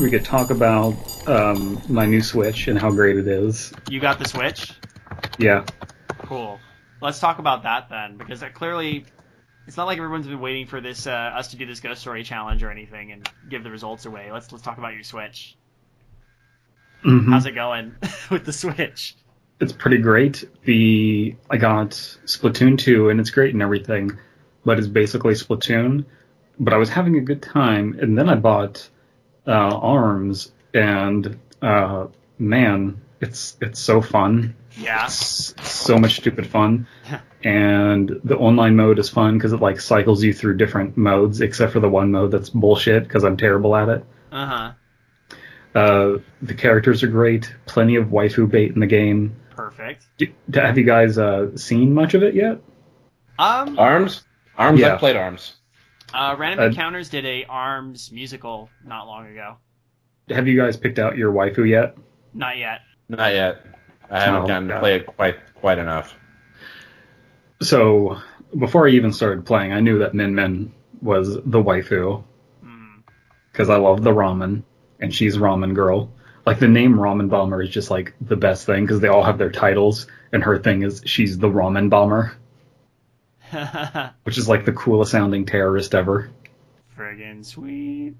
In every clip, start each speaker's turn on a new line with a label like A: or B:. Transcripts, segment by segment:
A: we could talk about um, my new Switch and how great it is.
B: You got the Switch?
A: Yeah.
B: Cool. Let's talk about that then, because that clearly, it's not like everyone's been waiting for this uh, us to do this Ghost Story challenge or anything and give the results away. Let's let's talk about your Switch.
A: Mhm.
B: How's it going with the Switch?
A: It's pretty great. The I got Splatoon 2 and it's great and everything, but it's basically Splatoon. But I was having a good time, and then I bought Arms, and uh, man, it's it's so fun.
B: Yeah.
A: It's so much stupid fun, and the online mode is fun because it like cycles you through different modes, except for the one mode that's bullshit because I'm terrible at it.
B: Uh huh.
A: Uh, the characters are great. Plenty of waifu bait in the game.
B: Perfect.
A: D- have you guys uh, seen much of it yet?
B: Um.
C: Arms? Arms?
A: Yeah.
C: I played Arms.
B: Uh, Random
A: Uh,
B: Encounters did a Arms musical not long ago.
A: Have you guys picked out your waifu yet?
B: Not yet.
C: Not yet. I haven't
A: Oh,
C: gotten to play it quite quite enough.
A: So before I even started playing, I knew that Min Min was the waifu
B: Mm.
A: because I love the ramen, and she's ramen girl. Like the name Ramen Bomber is just like the best thing because they all have their titles, and her thing is she's the Ramen Bomber, which is like the coolest sounding terrorist ever.
B: Friggin' sweet.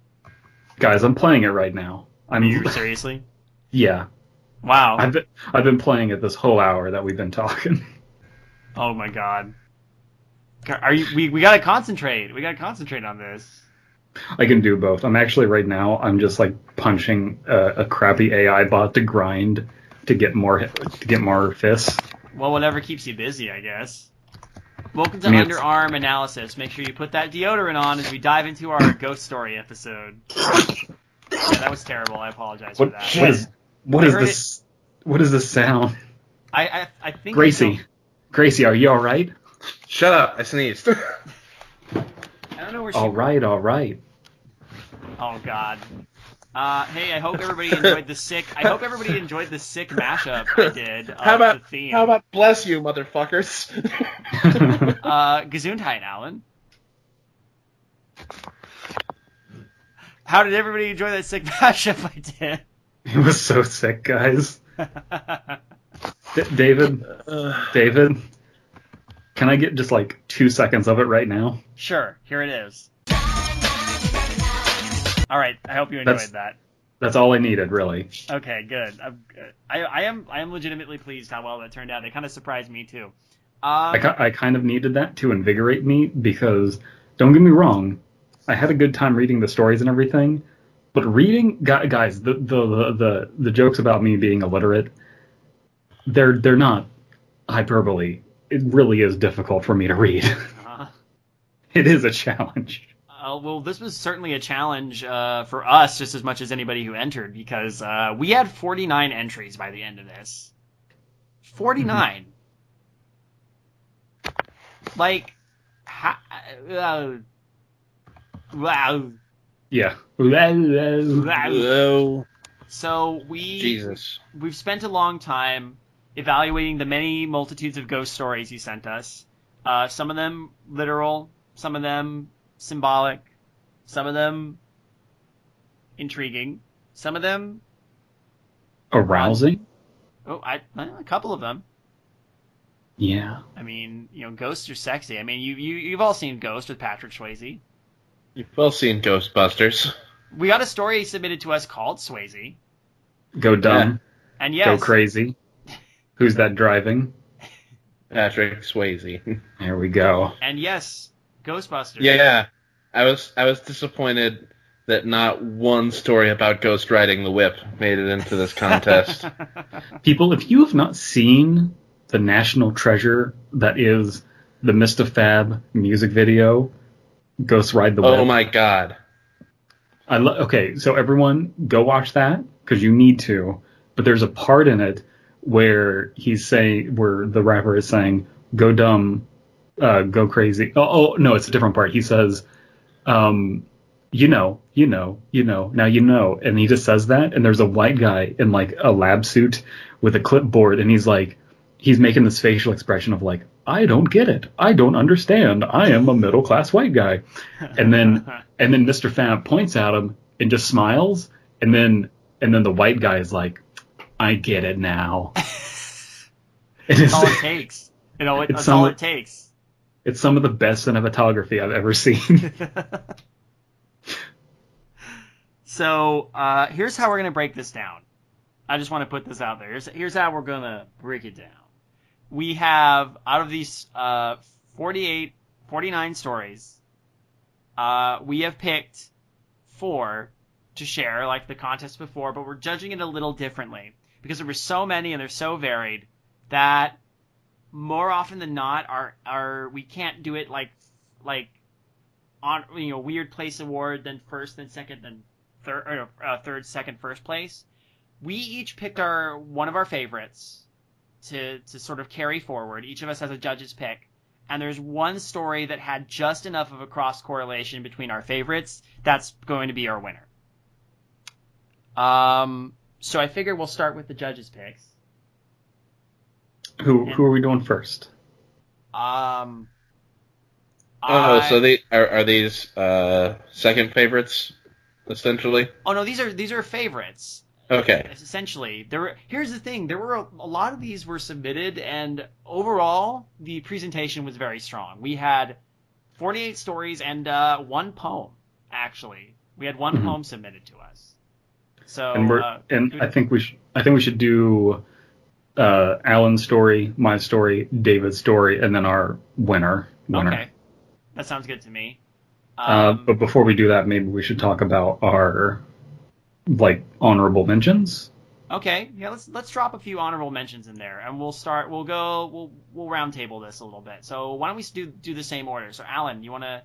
A: Guys, I'm playing it right now. I'm
B: You seriously?
A: yeah.
B: Wow.
A: I've been I've been playing it this whole hour that we've been talking.
B: Oh my god. Are you? We, we gotta concentrate. We gotta concentrate on this.
A: I can do both. I'm actually right now. I'm just like punching a, a crappy AI bot to grind to get more to get more fists.
B: Well, whatever keeps you busy, I guess. Welcome to
A: I mean,
B: Underarm Analysis. Make sure you put that deodorant on as we dive into our ghost story episode. Yeah, that was terrible. I apologize
A: What,
B: for that.
A: what is what
B: I
A: is
B: heard
A: this? What is this sound?
B: I, I, I think
A: Gracie, Gracie, are you all right?
C: Shut up! I sneezed.
B: I don't know where she.
A: All right, all right.
B: Oh God. Uh, hey, I hope everybody enjoyed the sick. I hope everybody enjoyed the sick mashup I did. Of
C: how about
B: the theme.
C: how about bless you, motherfuckers?
B: uh, Gesundheit, Alan? How did everybody enjoy that sick mashup I did?
A: it was so sick, guys. D- David, David, can I get just like two seconds of it right now?
B: sure, here it is. All right, I hope you enjoyed
A: That's-
B: that.
A: That's all I needed, really.
B: Okay, good. I'm, I, I am I am legitimately pleased how well that turned out. It kind of surprised me too. Um,
A: I, I kind of needed that to invigorate me because don't get me wrong, I had a good time reading the stories and everything, but reading guys the the the the, the jokes about me being illiterate, they're they're not hyperbole. It really is difficult for me to read.
B: uh,
A: it is a challenge.
B: Uh, well, this was certainly a challenge uh, for us just as much as anybody who entered because uh, we had 49 entries by the end of this. 49. Like, ha- uh, wow.
A: Yeah.
B: So we
C: Jesus.
B: we've spent a long time evaluating the many multitudes of ghost stories you sent us. Uh, some of them literal, some of them symbolic, some of them intriguing, some of them
A: Arousing?
B: oh, I well, a couple of them.
A: Yeah.
B: I mean, you know, ghosts are sexy. I mean, you you you've all seen Ghost with Patrick Swayze.
C: You've both seen Ghostbusters.
B: We got a story submitted to us called Swayze,
A: Go dumb.
B: and yes,
A: Go crazy. Who's that driving?
C: Patrick Swayze.
A: There we go.
B: and yes, Ghostbusters.
C: yeah, I was I was disappointed that not one story about ghost riding the whip made it into this contest.
A: People, if you have not seen the national treasure that is the Mr. Fab music video, Ghost Ride the oh Whip.
C: oh my god.
A: I lo- okay, so everyone go watch that because you need to. But there's a part in it where he's saying, where the rapper is saying, "Go dumb, uh, go crazy." Oh, oh no, it's a different part. He says, um, "You know, you know, you know, now you know," and he just says that. And there's a white guy in like a lab suit with a clipboard, and he's like, he's making this facial expression of like, "I don't get it. I don't understand. I am a middle class white guy." And then and then Mr. Fab points at him and just smiles, and then and then the white guy is like, I get it now. It's,
B: all it takes. You know,
A: It's
B: that's
A: some-
B: all it takes.
A: It's some of the best cinematography I've ever seen.
B: so uh, here's how we're gonna break this down. I just want to put this out there. Here's here's how we're gonna break it down. We have out of these uh, 48, 49 stories, uh, we have picked four to share, like the contest before, but we're judging it a little differently because there were so many and they're so varied that more often than not, our our we can't do it like like on you know weird place award, then first, then second, then third, or, uh, third, second, first place. We each picked our one of our favorites to to sort of carry forward. Each of us has a judge's pick, and there's one story that had just enough of a cross correlation between our favorites. That's going to be our winner. Um, so I figure we'll start with the judges' picks.
A: Who who are we doing first?
B: Um,
C: Oh,
B: I-
C: so they are, are these uh, second favorites, essentially?
B: oh no, these are these are favorites.
C: Okay.
B: essentially there were here's the thing there were a, a lot of these were submitted and overall the presentation was very strong we had 48 stories and uh, one poem actually we had one
A: Mhm.
B: poem submitted to us so
A: and we're
B: uh,
A: and I think we should I think we should do uh, Alan's story, my story, David's story, and then our winner. Winner.
B: okay that sounds good to me
A: Uh,
B: um,
A: but before we do that, maybe we should talk about our like honorable mentions.
B: okay yeah let's let's drop a few honorable mentions in there and we'll start we'll go we'll we'll round table this a little bit so why don't we do do the same order so alan you want to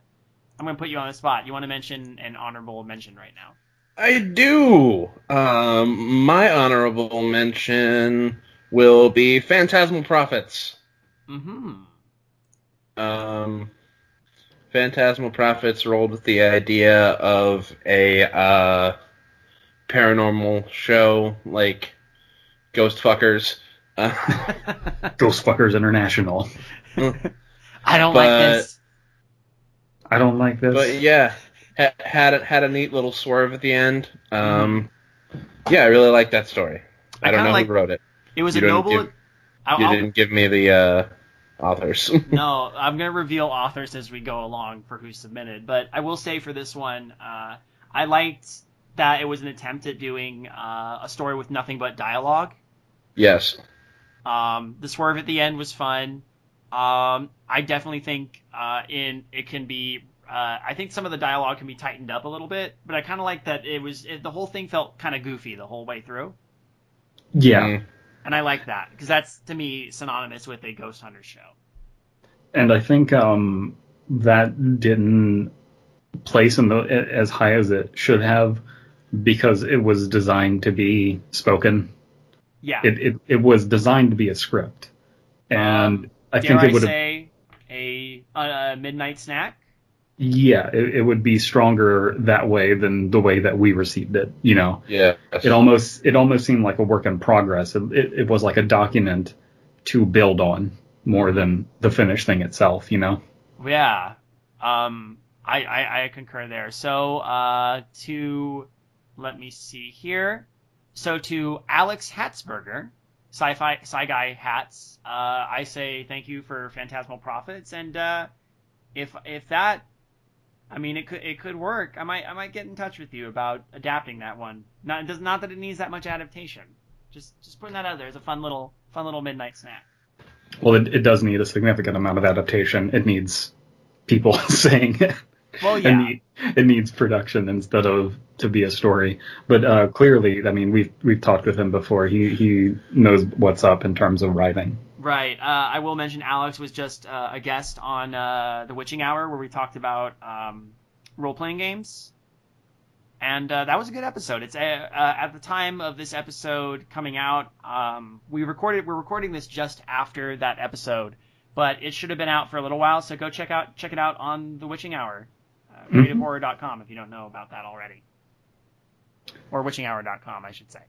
B: i'm going to put you on the spot you want to mention an honorable mention right now
C: I do. Um, my honorable mention will be Phantasmal Prophets.
B: Mm-hmm.
C: Um, Phantasmal Prophets rolled with the idea of a uh, paranormal show like Ghost Fuckers. Uh,
A: Ghostfuckers International.
B: I don't
C: But-
B: like this.
A: I don't like this.
C: but yeah, ha- had a, had a neat little swerve at the end. Um, yeah, I really like that story. I,
B: I
C: don't know
B: like-
C: who wrote it.
B: It was
C: you
B: a noble.
C: give-
B: I'll-
C: You
B: I'll-
C: didn't give me the uh, authors.
B: no, I'm gonna reveal authors as we go along for who submitted. But I will say for this one, uh, I liked that it was an attempt at doing uh, a story with nothing but dialogue.
C: yes.
B: Um, the swerve at the end was fun. Um, I definitely think uh, in it can be. Uh, I think some of the dialogue can be tightened up a little bit, but I kind of like that it was it, the whole thing felt kind of goofy the whole way through,
A: yeah,
C: Mm.
B: And I like that because that's to me synonymous with a ghost hunter show.
A: and I think um, that didn't place in the as high as it should have because it was designed to be spoken.
B: Yeah,
A: It it, it was designed to be a script, and
B: Um,
A: I think it would have.
B: say a, a midnight snack?
A: Yeah, it, it would be stronger that way than the way that we received it. You know,
C: Yeah.
A: it almost it almost seemed like a work in progress. It, it, it was like a document to build on more than the finished thing itself. You know.
B: Yeah. Um, I, I, I concur there. So, uh, to, let me see here. So to Alex Hatzberger, sci-fi, sci-guy hats, uh, I say thank you for Phantasmal Prophets. And, uh, if, if that, I mean, it could, it could work. I might, I might get in touch with you about adapting that one. Not, it does, not that it needs that much adaptation. Just, just putting that out there as a fun little, fun little midnight snack.
A: Well, it, it does need a significant amount of adaptation. It needs people saying it.
B: Well,
A: It,
B: yeah.
A: need, it needs production instead of to be a story. But uh, clearly, I mean, we've we've talked with him before. He he knows what's up in terms of writing.
B: Right. Uh, I will mention Alex was just uh, a guest on uh, the Witching Hour where we talked about um, role playing games, and uh, that was a good episode. It's uh, uh, at the time of this episode coming out. Um, we recorded. We're recording this just after that episode, but it should have been out for a little while. So go check out check it out on the Witching Hour, uh,
A: Mhm.
B: creativehorror.com if you don't know about that already, or witchinghour.com I should say.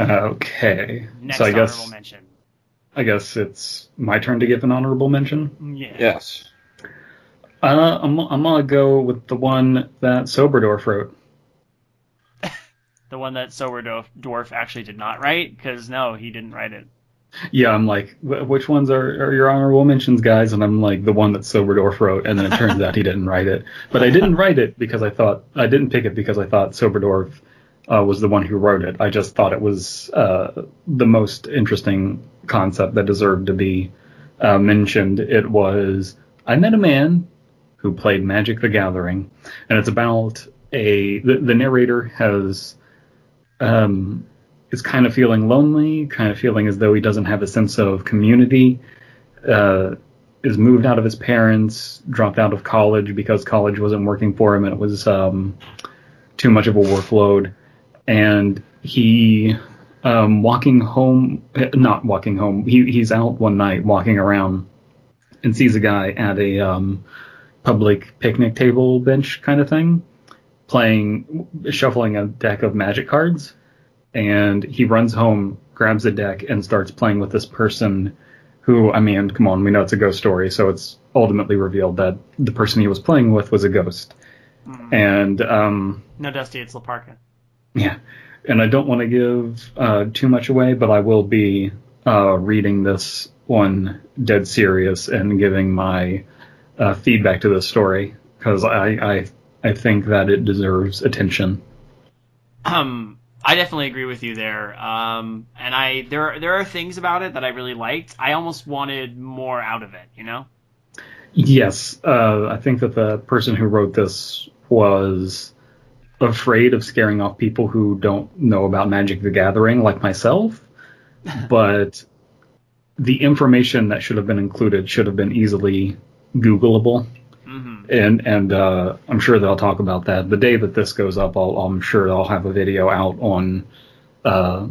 A: Okay,
B: Next
A: so I
B: honorable
A: guess
B: mention.
A: I guess it's my turn to give an honorable mention.
B: Yeah.
C: Yes.
A: Uh, I'm I'm gonna go with the one that Soberdorf wrote.
B: The one that Sober Dwarf, Dwarf actually did not write? Because no, he didn't write it.
A: Yeah, I'm like, which ones are, are your honorable mentions, guys? And I'm like, the one that Soberdorf wrote, and then it turns out he didn't write it. But I didn't write it because I thought I didn't pick it because I thought Soberdorf uh, was the one who wrote it. I just thought it was uh, the most interesting concept that deserved to be uh, mentioned. It was I met a man who played Magic the Gathering, and it's about a the, the narrator has um, is kind of feeling lonely, kind of feeling as though he doesn't have a sense of community, uh, is moved out of his parents, dropped out of college because college wasn't working for him and it was um, too much of a workload. And he, um, walking home, eh, not walking home, he, he's out one night walking around and sees a guy at a um, public picnic table bench kind of thing playing, shuffling a deck of magic cards and he runs home, grabs a deck, and starts playing with this person who, I mean, come on, we know it's a ghost story, so it's ultimately revealed that the person he was playing with was a ghost. And, um,
B: No, Dusty, it's Laparka.
A: Yeah, and I don't want to give uh, too much away, but I will be uh, reading this one dead serious and giving my uh, feedback to this story because I, I I think that it deserves attention.
B: Um, I definitely agree with you there. Um, and I there there are things about it that I really liked. I almost wanted more out of it. You know.
A: Yes, uh, I think that the person who wrote this was afraid of scaring off people who don't know about Magic the Gathering, like myself. but the information that should have been included should have been easily Googleable,
B: hmm
A: and and uh, I'm sure they'll talk about that the day that this goes up. I'll, I'm sure I'll have a video out on. Uh,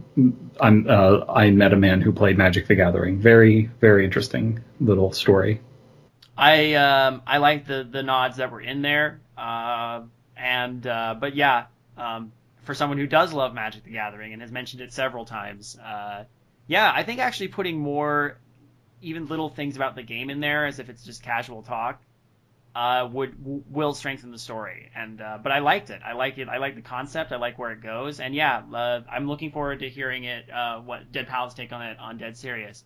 A: I'm uh, I met a man who played Magic the Gathering. Very very interesting little story.
B: I um I like the the nods that were in there. And uh, but yeah, um, for someone who does love Magic the Gathering and has mentioned it several times, uh, yeah, I think actually putting more even little things about the game in there as if it's just casual talk uh, would w- will strengthen the story. And uh, but I liked it. I like it. I like the concept. I like where it goes. And yeah, uh, I'm looking forward to hearing it. Uh, what Dead Pals take on it on Dead Serious.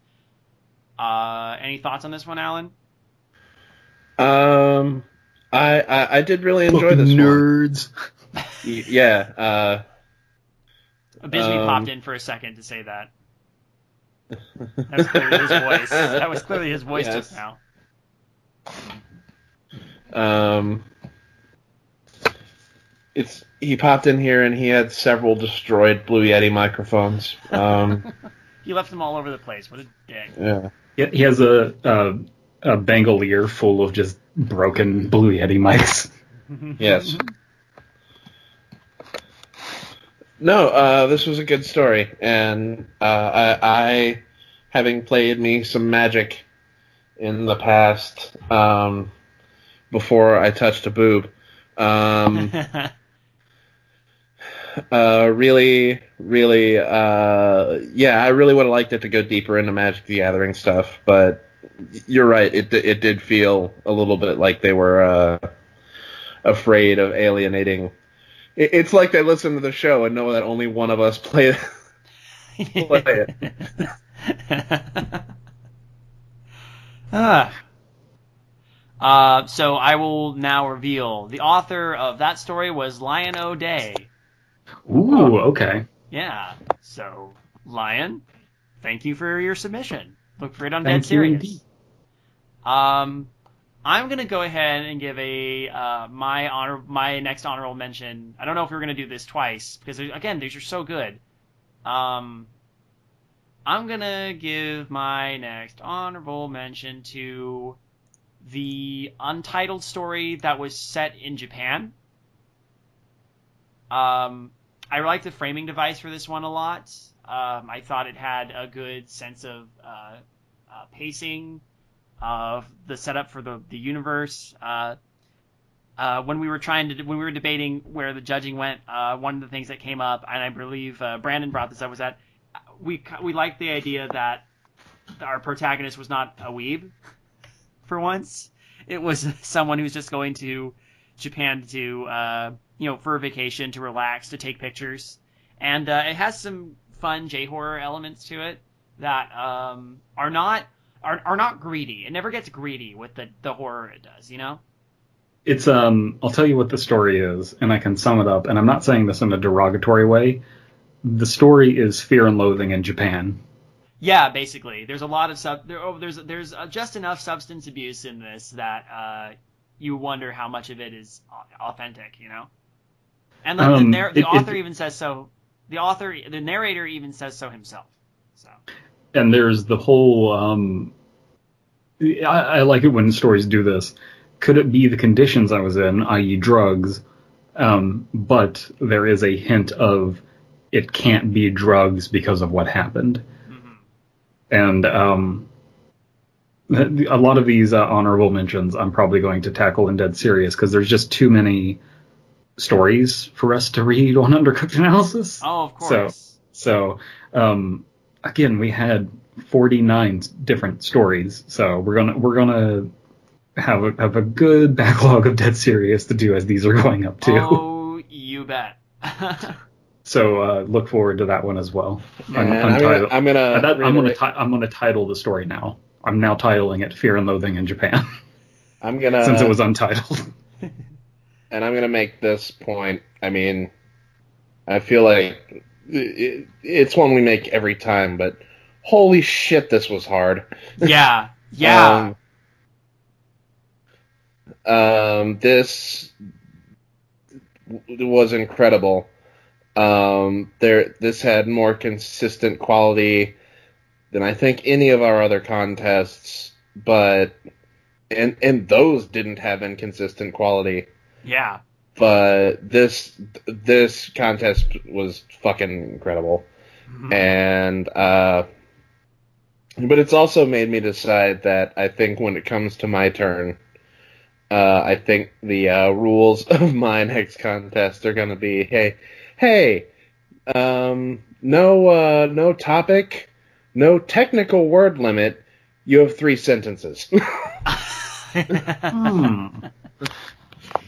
B: Uh, any thoughts on this one, Alan?
C: Um, I, I I did really enjoy this one.
A: nerds.
C: Y- Yeah. Uh,
B: Bisbee
C: Um,
B: popped in for a second to say that. That was clearly his voice. That was clearly his voice
C: Yes.
B: just now.
C: um, it's he popped in here and he had several destroyed Blue Yeti microphones. Um,
B: He left them all over the place. What a dick.
C: yeah.
A: Yeah, he has a, a a Bengalier full of just broken Blue Yeti mics.
C: Yes. No, uh, this was a good story, and uh, I, I, having played me some Magic in the past, um, before I touched a boob, um, uh, really, really, uh, yeah, I really would have liked it to go deeper into Magic the Gathering stuff, but you're right, it it did feel a little bit like they were uh, afraid of alienating. It, it's like they listen to the show and know that only one of us play. play it.
B: ah. Uh, so I will now reveal the author of that story was Lion O'Day.
A: Ooh, okay.
B: Yeah. So Lion, thank you for your submission. Look for it on
A: Thank
B: Dead Serious. Um, I'm gonna go ahead and give a uh, my honor my next honorable mention. I don't know if we're gonna do this twice because again these are so good. Um, I'm gonna give my next honorable mention to the untitled story that was set in Japan. Um, I like the framing device for this one a lot. Um, I thought it had a good sense of uh, uh, pacing of the setup for the the universe. Uh, uh, when we were trying to when we were debating where the judging went, uh, one of the things that came up, and I believe Brandon brought this up, was that we we liked the idea that our protagonist was not a weeb for once. It was someone who's just going to Japan to uh, you know for a vacation to relax to take pictures, and uh, it has some fun J horror elements to it that um, are not are, are not greedy. It never gets greedy with the the horror it does. You know.
A: It's um I'll tell you what the story is and I can sum it up and I'm not saying this in a derogatory way. The story is fear and loathing in Japan.
B: Yeah, basically, there's a lot of sub. There, oh, there's there's uh, just enough substance abuse in this that uh, you wonder how much of it is authentic, you know. And the, the,
A: Um,
B: the
A: it-
B: author
A: it-
B: even says so. The author, the narrator, even says so himself. So
A: and there's the whole um I, I like it when stories do this could it be the conditions i was in i.e drugs um but there is a hint of it can't be drugs because of what happened
B: mhm.
A: and um a lot of these uh, honorable mentions i'm probably going to tackle in dead serious because there's just too many stories for us to read on undercooked analysis
B: oh, of course.
A: so, um, again, we had 49 different stories. So we're gonna we're gonna have a have a good backlog of Dead Serious to do as these are going up too.
B: oh, you bet.
A: So uh, look forward to that one as well. I'm, I'm
C: I'm gonna, I'm gonna,
A: uh, that- I'm gonna ti- I'm gonna title the story now. I'm now titling it Fear and Loathing in Japan
C: I'm gonna,
A: since it was untitled.
C: And I'm gonna make this point. I mean, I feel like it, it's one we make every time, but holy shit, this was hard.
B: yeah, yeah.
C: Um, um, this was incredible. Um, there, this had more consistent quality than I think any of our other contests, but and and those didn't have inconsistent quality.
B: Yeah.
C: But this this contest was fucking incredible
B: Mhm.
C: and uh, but it's also made me decide that I think when it comes to my turn, uh, I think the uh, rules of my next contest are going to be hey, hey, um, no, uh, no topic, no technical word limit. You have three sentences.
A: Hmm.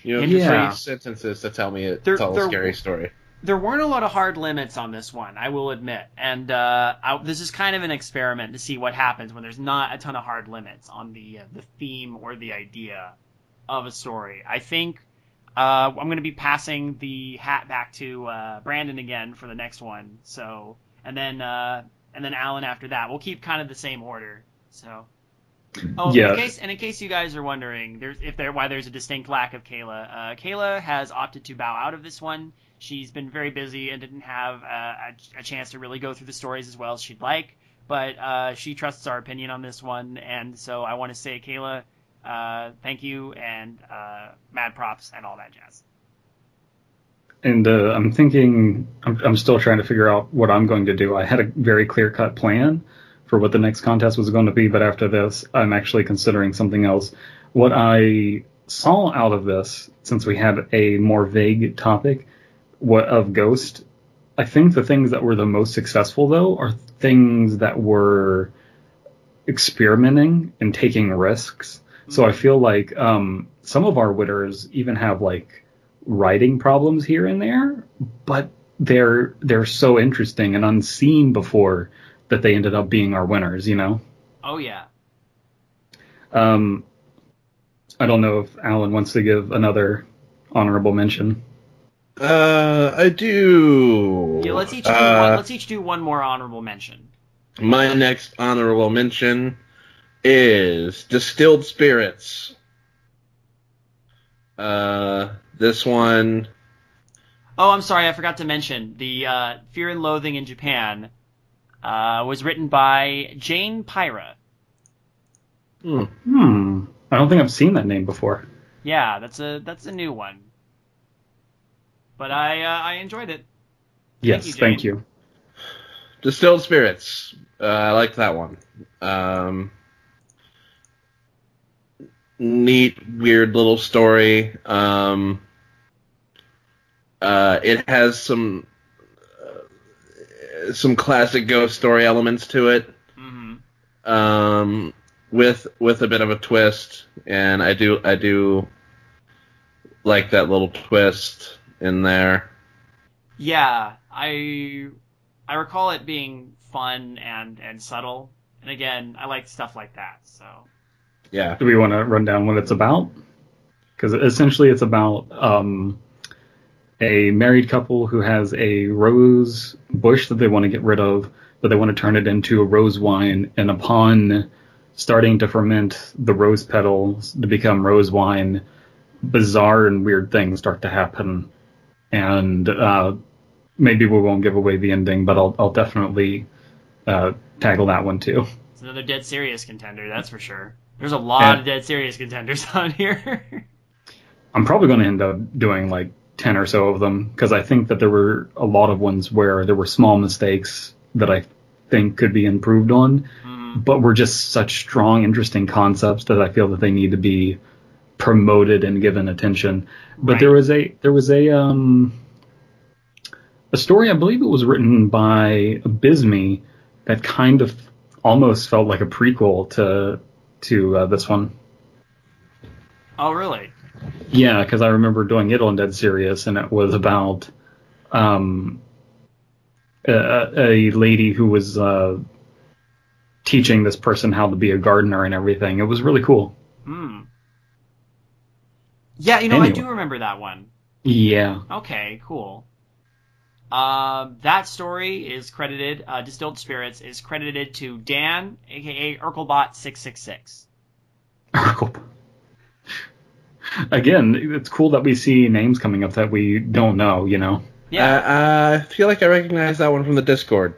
C: you have
A: Yeah.
C: three sentences to tell me
B: There-
C: tell
B: there-
C: a scary story.
B: there weren't a lot of hard limits on this one, I will admit. And uh, I, this is kind of an experiment to see what happens when there's not a ton of hard limits on the uh, the theme or the idea of a story. I think uh, I'm going to be passing the hat back to uh, Brandon again for the next one. So and then uh, and then Alan after that. We'll keep kind of the same order. So. Oh,
A: Yeah.
B: in case and in case you guys are wondering, there's if there why there's a distinct lack of Kayla. Uh, Kayla has opted to bow out of this one. She's been very busy and didn't have uh, a, a chance to really go through the stories as well as she'd like. But uh, she trusts our opinion on this one, and so I want to say, Kayla, uh, thank you and uh, mad props and all that jazz.
A: And uh, I'm thinking, I'm, I'm still trying to figure out what I'm going to do. I had a very clear cut plan for what the next contest was going to be, but after this, I'm actually considering something else. What I saw out of this, since we had a more vague topic what of Ghost, I think the things that were the most successful, though, are things that were experimenting and taking risks. So I feel like um, some of our winners even have like writing problems here and there, but they're they're so interesting and unseen before that they ended up being our winners. You know.
B: Oh yeah.
A: Um, I don't know if Alan wants to give another honorable mention.
C: Uh, I do.
B: Yeah, let's each do
C: Uh,
B: one, let's each do one more honorable mention.
C: My next honorable mention is distilled spirits. Uh, this one,
B: Oh, I'm sorry, I forgot to mention the uh, Fear and Loathing in Japan uh, was written by Jane Pyra.
C: hmm,
A: Hmm. I don't think I've seen that name before.
B: Yeah, that's a that's a new one. But I uh, I enjoyed it.
A: Yes,
B: you,
A: thank you.
C: distilled spirits. Uh, I like that one. Um, neat, weird little story. Um, uh, it has some some classic ghost story elements to it.
B: hmm
C: um, with with a bit of a twist, and I do I do like that little twist in there.
B: Yeah, I I recall it being fun and and subtle. And again, I like stuff like that. So
C: Yeah.
A: Do we want to run down what it's about? Because essentially, it's about um, a married couple who has a rose bush that they want to get rid of, but they want to turn it into a rose wine. And upon starting to ferment the rose petals to become rose wine, bizarre and weird things start to happen. And uh, maybe we won't give away the ending, but I'll, I'll definitely uh, tackle that one too.
B: it's another dead serious contender, that's for sure. There's a lot
A: Yeah.
B: of dead serious contenders on here.
A: I'm probably going to end up doing like 10 or so of them because I think that there were a lot of ones where there were small mistakes that I think could be improved on,
B: Mhm.
A: but were just such strong, interesting concepts that I feel that they need to be promoted and given attention. But
B: Right.
A: there was a there was a um a story I believe it was written by Bisme that kind of almost felt like a prequel to to uh, this one.
B: Oh, really?
A: Yeah, because I remember doing it on Dead Serious, and it was about um, a, a lady who was uh, teaching this person how to be a gardener and everything. It was really cool.
B: Hmm. Yeah, you know, I do remember that one.
A: Yeah.
B: Okay, cool. Um, that story is credited, uh, Distilled Spirits is credited to Dan, aka Urkelbot666.
A: Again, it's cool that we see names coming up that we don't know, you know?
B: Yeah.
C: Uh, I feel like I recognize that one from the Discord.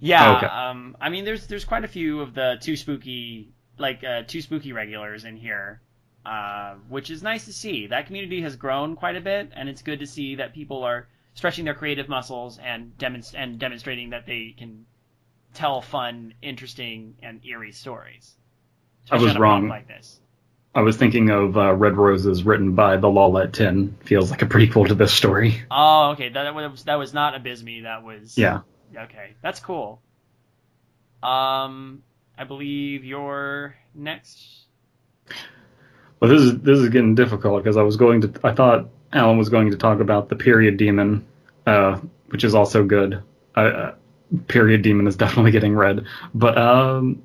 B: Yeah,
A: Okay.
B: um, I mean, there's there's quite a few of the two spooky, like uh, too spooky regulars in here, uh, which is nice to see. That community has grown quite a bit, and it's good to see that people are stretching their creative muscles and demonst- and demonstrating that they can tell fun, interesting, and eerie stories.
A: I was
B: Especially on a problem
A: wrong.
B: Like this.
A: I was thinking of uh, Red Roses written by the Lawlet 10. Feels like a prequel to this story.
B: Oh, okay. That, that was that was not Abysme. That was
A: Yeah.
B: Okay, that's cool. Um, I believe you're next.
A: Well, this is this is getting difficult because I was going to I thought Alan was going to talk about the period demon, uh, which is also good. Uh, period demon is definitely getting read, but um,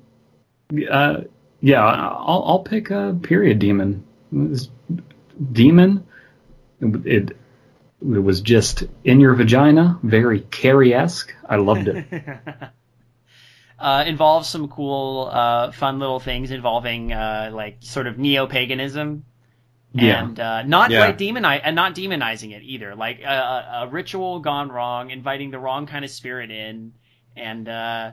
A: uh, yeah, I'll I'll pick a period demon. Demon, it it was just in your vagina, very Carrie esque. I loved it.
B: uh, involves some cool, uh, fun little things involving uh, like sort of neo paganism.
A: Yeah.
B: And uh, not
C: Yeah.
B: like demoni- and not demonizing it either. Like a, a, a ritual gone wrong, inviting the wrong kind of spirit in, and uh,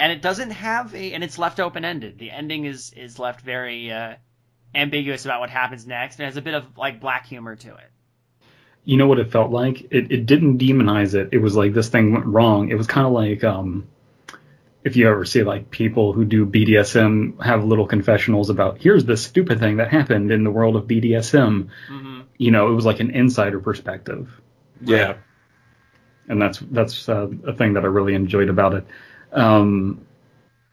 B: and it doesn't have a and it's left open ended. The ending is is left very uh, ambiguous about what happens next. It has a bit of like black humor to it.
A: you know what it felt like? It it didn't demonize it. It was like this thing went wrong. It was kind of like um if you ever see like people who do BDSM have little confessionals about here's this stupid thing that happened in the world of BDSM.
B: hmm
A: You know, it was like an insider perspective.
C: Yeah.
A: And that's that's uh, a thing that I really enjoyed about it. Um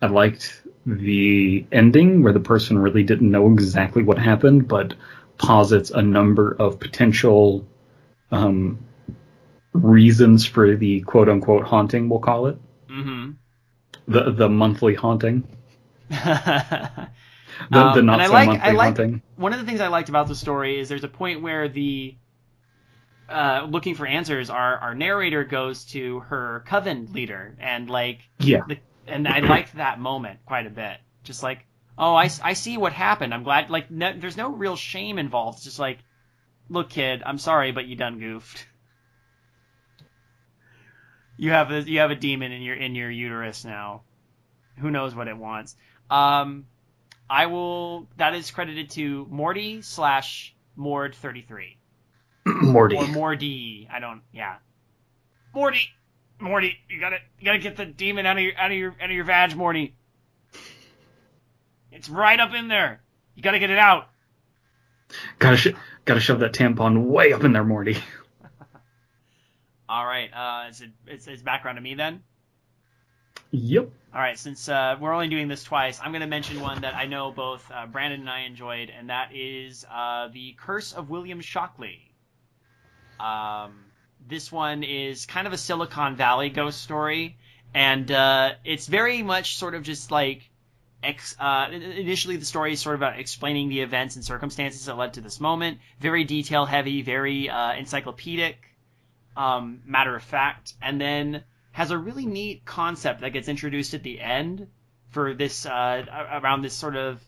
A: I liked the ending where the person really didn't know exactly what happened, but posits a number of potential um, reasons for the quote unquote haunting, we'll call it.
B: hmm
A: The the monthly haunting. The,
B: Um,
A: the
B: and
A: not
B: I
A: so
B: like-
A: monthly
B: I like-
A: haunting.
B: one of the things I liked about the story is there's a point where the uh, looking for answers, our our narrator goes to her coven leader and like
A: Yeah.
B: the, and I liked that moment quite a bit. Just like, oh, I I see what happened. I'm glad. Like, no, there's no real shame involved. It's just like, look, kid, I'm sorry, but you done goofed. You have a you have a demon in your in your uterus now. Who knows what it wants? Um, I will. That is credited to Morty slash Mord thirty three
A: Morty.
B: or Morty. I don't. Yeah, Morty. Morty, you gotta you gotta get the demon out of your out of your out of your vag, Morty. It's right up in there. You gotta get it out.
A: Gotta sh- gotta shove that tampon way up in there, Morty.
B: All right. Uh, is it it's, it's background to me then?
A: Yep.
B: All right. Since uh, we're only doing this twice, I'm gonna mention one that I know both uh, Brandon and I enjoyed, and that is uh, the Curse of William Shockley. Um, this one is kind of a Silicon Valley ghost story, and uh, it's very much sort of just like ex- uh, initially the story is sort of about explaining the events and circumstances that led to this moment. Very detail heavy, very uh, encyclopedic, um, matter of fact, and then has a really neat concept that gets introduced at the end for this uh, around this sort of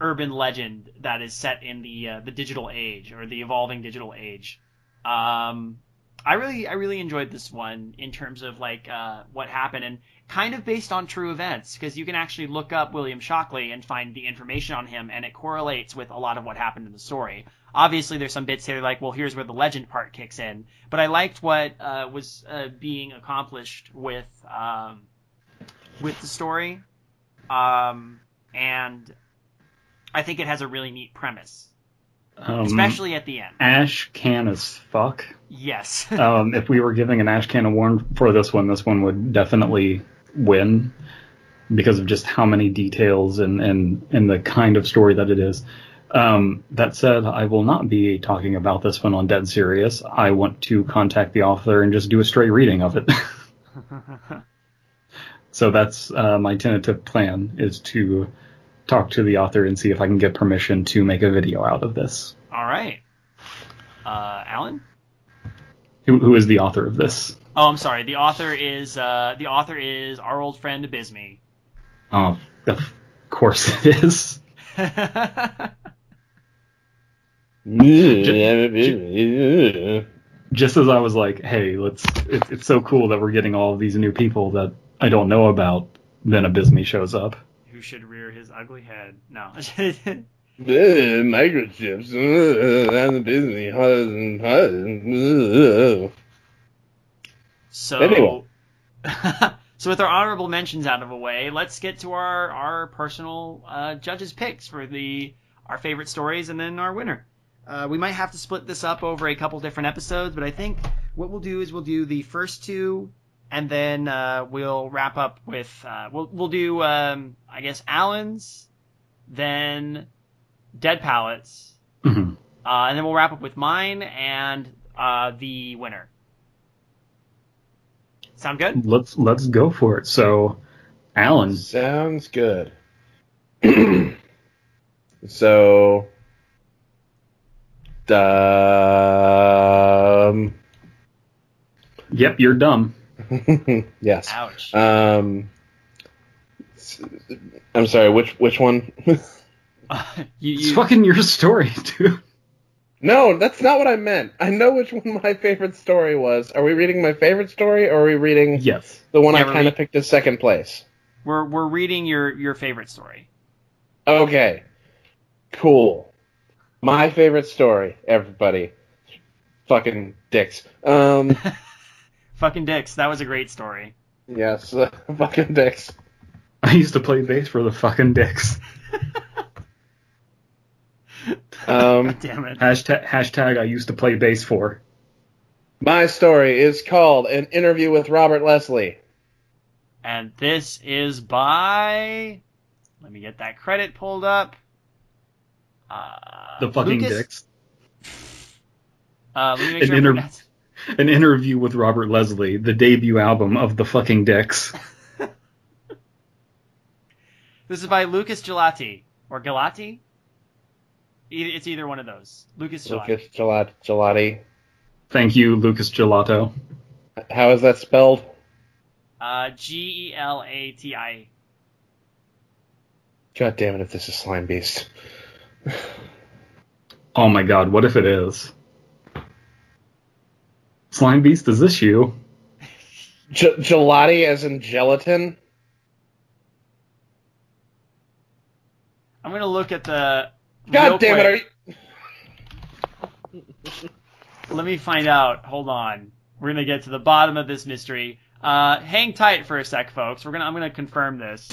B: urban legend that is set in the uh, the digital age or the evolving digital age. Um, I really I really enjoyed this one in terms of like uh, what happened and kind of based on true events because you can actually look up William Shockley and find the information on him and it correlates with a lot of what happened in the story. Obviously, there's some bits here like, well, here's where the legend part kicks in, but I liked what uh, was uh, being accomplished with um, with the story, um, and I think it has a really neat premise,
A: Um,
B: especially at the end.
A: Ash can as fuck.
B: Yes.
A: Um, if we were giving an Ash can award for this one, this one would definitely win because of just how many details and, and, and the kind of story that it is. Um, that said, I will not be talking about this one on Dead Serious. I want to contact the author and just do a straight reading of it. so that's uh, my tentative plan is to talk to the author and see if I can get permission to make a video out of this.
B: All right. Uh, Alan.
A: Who, who is the author of this?
B: Oh, I'm sorry. The author is uh, the author is our old friend Abysme.
A: Oh, of course it is. Just as I was like, hey, let's. It's, it's so cool that we're getting all of these new people that I don't know about. Then Abysme shows up.
B: Who should rear his ugly head? No.
C: microchips and the Disney.
B: so.
C: Anyway.
B: so with our honorable mentions out of the way, let's get to our our personal uh, judges picks for the our favorite stories and then our winner. Uh, we might have to split this up over a couple different episodes, but I think what we'll do is we'll do the first two, and then uh, we'll wrap up with uh, we'll we'll do um, I guess Alan's, then Dead Pallets,
A: hmm
B: uh, and then we'll wrap up with mine and uh, the winner. Sound good?
A: Let's let's go for it. So, Alan,
C: Sounds good. so, um,
A: yep, you're dumb.
C: yes.
B: Ouch.
C: Um, s- I'm sorry. Which which one?
B: you,
A: It's fucking your story, dude.
C: no, that's not what I meant. I know which one my favorite story was. Are we reading my favorite story, or are we reading
A: Yes.
C: the one
B: Yeah,
C: I kind of
B: read-
C: picked as second place?
B: we're we're reading your your favorite story.
C: Okay. Cool. My favorite story, everybody. Fucking dicks. Um,
B: Fucking dicks. That was a great story.
C: yes, fucking dicks.
A: I used to play bass for the fucking dicks.
C: Um,
B: Damn it.
A: Hashtag, hashtag I used to play bass for.
C: my story is called An Interview with Robert Leslie.
B: And this is by. Let me get that credit pulled up. Uh,
A: The fucking
B: Lucas-
A: dicks.
B: Uh, let me make
A: An
B: sure. I
A: inter-
B: pronounce-
A: An interview with Robert Leslie, the debut album of the fucking dicks.
B: This is by Lucas Gelati or Gelati. E- It's either one of those. Lucas Gelati.
C: Lucas Gelat- Gelati.
A: Thank you, Lucas Gelato.
C: How is that spelled?
B: Uh, G E L A T I.
C: God damn it, if this is Slime Beast.
A: Oh my god, what if it is? Slime Beast, is this you?
C: Ge- gelati as in gelatin?
B: I'm gonna look at the.
C: God
B: real
C: damn it, are you.
B: Let me find out. Hold on. We're gonna get to the bottom of this mystery. Uh, hang tight for a sec, folks. We're gonna. I'm gonna confirm this.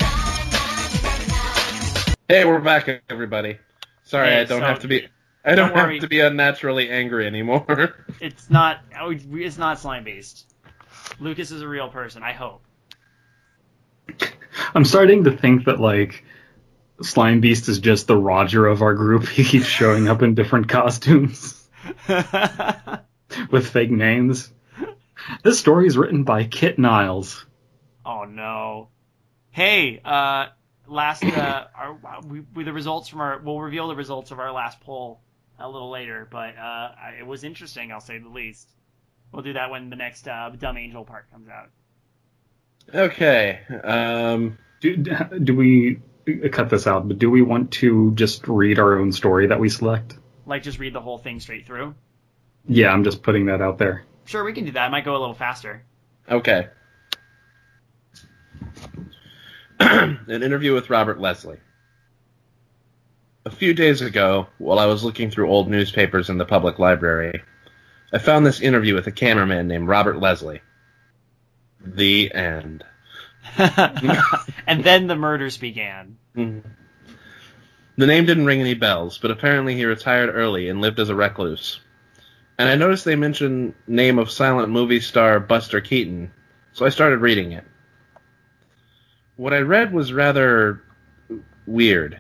C: Hey, we're back, everybody. Sorry,
B: Hey,
C: I don't
B: so-
C: have to be. I don't,
B: don't worry.
C: have to be unnaturally angry anymore.
B: It's not. oh, It's not slime based. Lucas is a real person. I hope.
A: I'm starting to think that, like, Slime Beast is just the Roger of our group. He keeps showing up in different costumes. with fake names. This story is written by Kit Niles.
B: Oh no. Hey, uh, last uh, our, we, we the results from our we'll reveal the results of our last poll a little later, but uh, it was interesting. I'll say the least. We'll do that when the next uh, Dumb Angel part comes out.
C: Okay. Um,
A: Do, do we cut this out? But do we want to just read our own story that we select?
B: Like just read the whole thing straight through.
A: Yeah, I'm just putting that out there.
B: Sure, we can do that. It might go a little faster.
C: okay. An interview with Robert Leslie. A few days ago, while I was looking through old newspapers in the public library, I found this interview with a cameraman named Robert Leslie. The end.
B: and then the murders began.
C: Mhm. The name didn't ring any bells, but apparently he retired early and lived as a recluse. And I noticed they mentioned name of silent movie star Buster Keaton, so I started reading it. What I read was rather weird.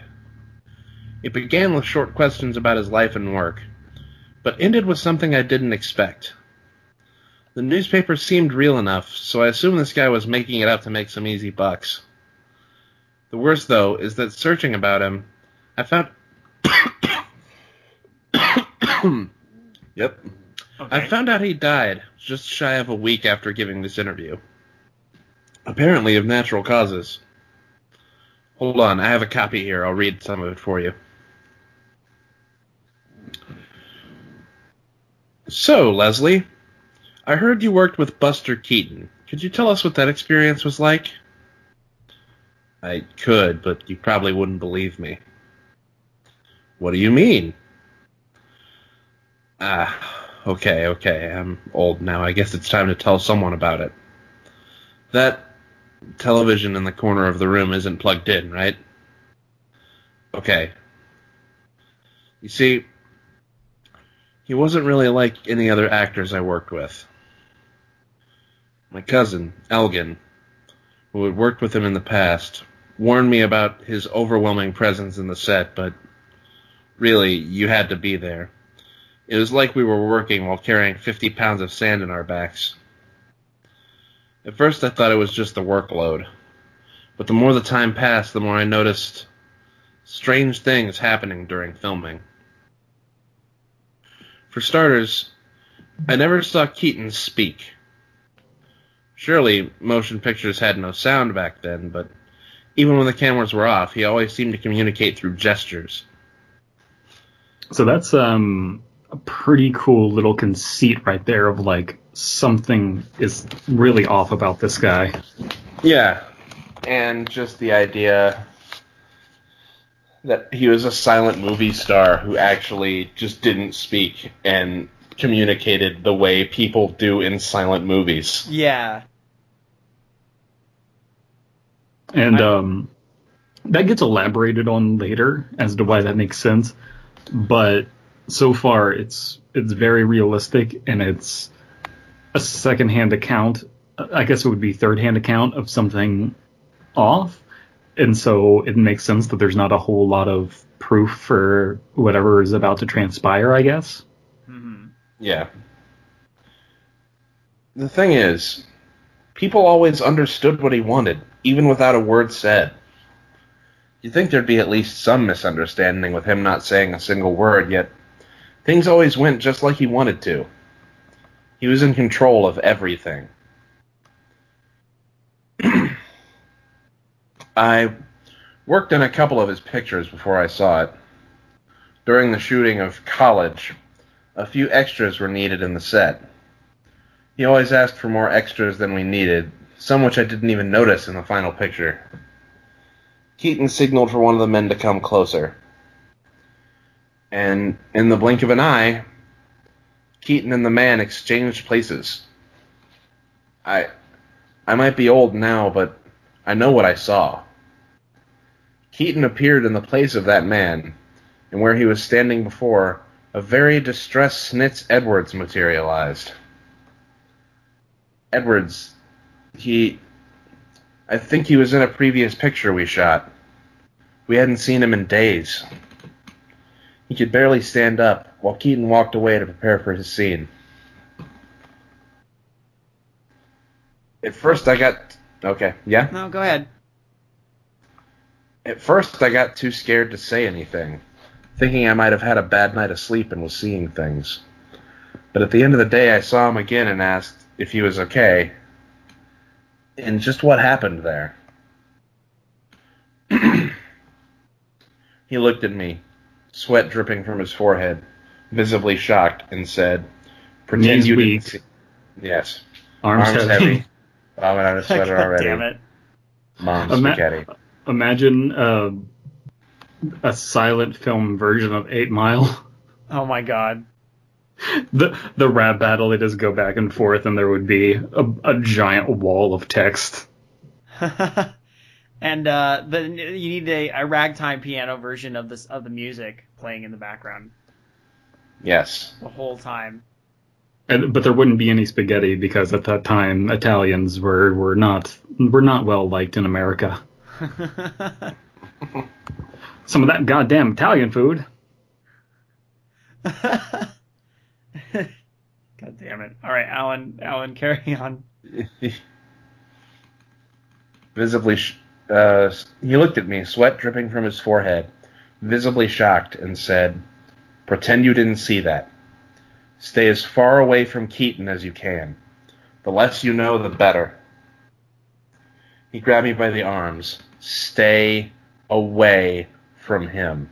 C: It began with short questions about his life and work, but ended with something I didn't expect. The newspaper seemed real enough, so I assumed this guy was making it up to make some easy bucks. The worst, though, is that searching about him, I found. yep.
B: Okay.
C: I found out he died just shy of a week after giving this interview. Apparently of natural causes. Hold on, I have a copy here. I'll read some of it for you. So, Leslie, I heard you worked with Buster Keaton. Could you tell us what that experience was like? I could, but you probably wouldn't believe me. What do you mean? Ah, okay, okay. I'm old now. I guess it's time to tell someone about it. That television in the corner of the room isn't plugged in, right? Okay. You see, he wasn't really like any other actors I worked with. My cousin, Elgin, who had worked with him in the past, warned me about his overwhelming presence in the set, but really, you had to be there. It was like we were working while carrying 50 pounds of sand in our backs. At first, I thought it was just the workload, but the more the time passed, the more I noticed strange things happening during filming. For starters, I never saw Keaton speak. Surely, motion pictures had no sound back then, but even when the cameras were off, he always seemed to communicate through gestures.
A: So that's um, a pretty cool little conceit right there of like something is really off about this guy.
C: Yeah, and just the idea that he was a silent movie star who actually just didn't speak and communicated the way people do in silent movies.
B: Yeah.
A: And um, that gets elaborated on later as to why that makes sense. But so far, it's it's very realistic, and it's a secondhand account. I guess it would be third-hand account of something off, and so it makes sense that there's not a whole lot of proof for whatever is about to transpire. I guess.
B: hmm
C: Yeah. The thing is, people always understood what he wanted, even without a word said. You'd think there'd be at least some misunderstanding with him not saying a single word, yet things always went just like he wanted to. He was in control of everything. I worked on a couple of his pictures before I saw it. During the shooting of College, a few extras were needed in the set. He always asked for more extras than we needed, some which I didn't even notice in the final picture. Keaton signaled for one of the men to come closer. And in the blink of an eye, Keaton and the man exchanged places. I I might be old now, but I know what I saw. Keaton appeared in the place of that man, and where he was standing before, a very distressed Snitz Edwards materialized. Edwards, he. I think he was in a previous picture we shot. We hadn't seen him in days. He could barely stand up while Keaton walked away to prepare for his scene. At first, I got okay. Yeah.
B: No, go ahead.
C: At first, I got too scared to say anything, thinking I might have had a bad night of sleep and was seeing things. But at the end of the day, I saw him again and asked if he was okay, and just what happened there. he looked at me, sweat dripping from his forehead, visibly shocked, and said, "Pretend
A: Knees
C: you
A: weak.
C: didn't see." Yes,
A: Arms,
C: arms
A: heavy.
C: heavy. Vomit on his sweater
B: God
C: already.
B: damn it.
C: Mom's
A: Ima-
C: spaghetti.
A: Imagine uh, a silent film version of Eight Mile.
B: Oh my god.
A: The the rap battle, they just go back and forth, and there would be a, a giant wall of text.
B: and uh, the you need a, a ragtime piano version of this of the music playing in the background
C: Yes.
B: the whole time.
A: And, but there wouldn't be any spaghetti because at that time Italians were, were not were not well liked in America. Some of that goddamn Italian food.
B: God damn it! All right, Alan. Alan, carry on.
C: visibly, sh- uh, he looked at me, sweat dripping from his forehead, visibly shocked, and said, "Pretend you didn't see that. Stay as far away from Keaton as you can. The less you know, the better." He grabbed me by the arms. Stay away from him.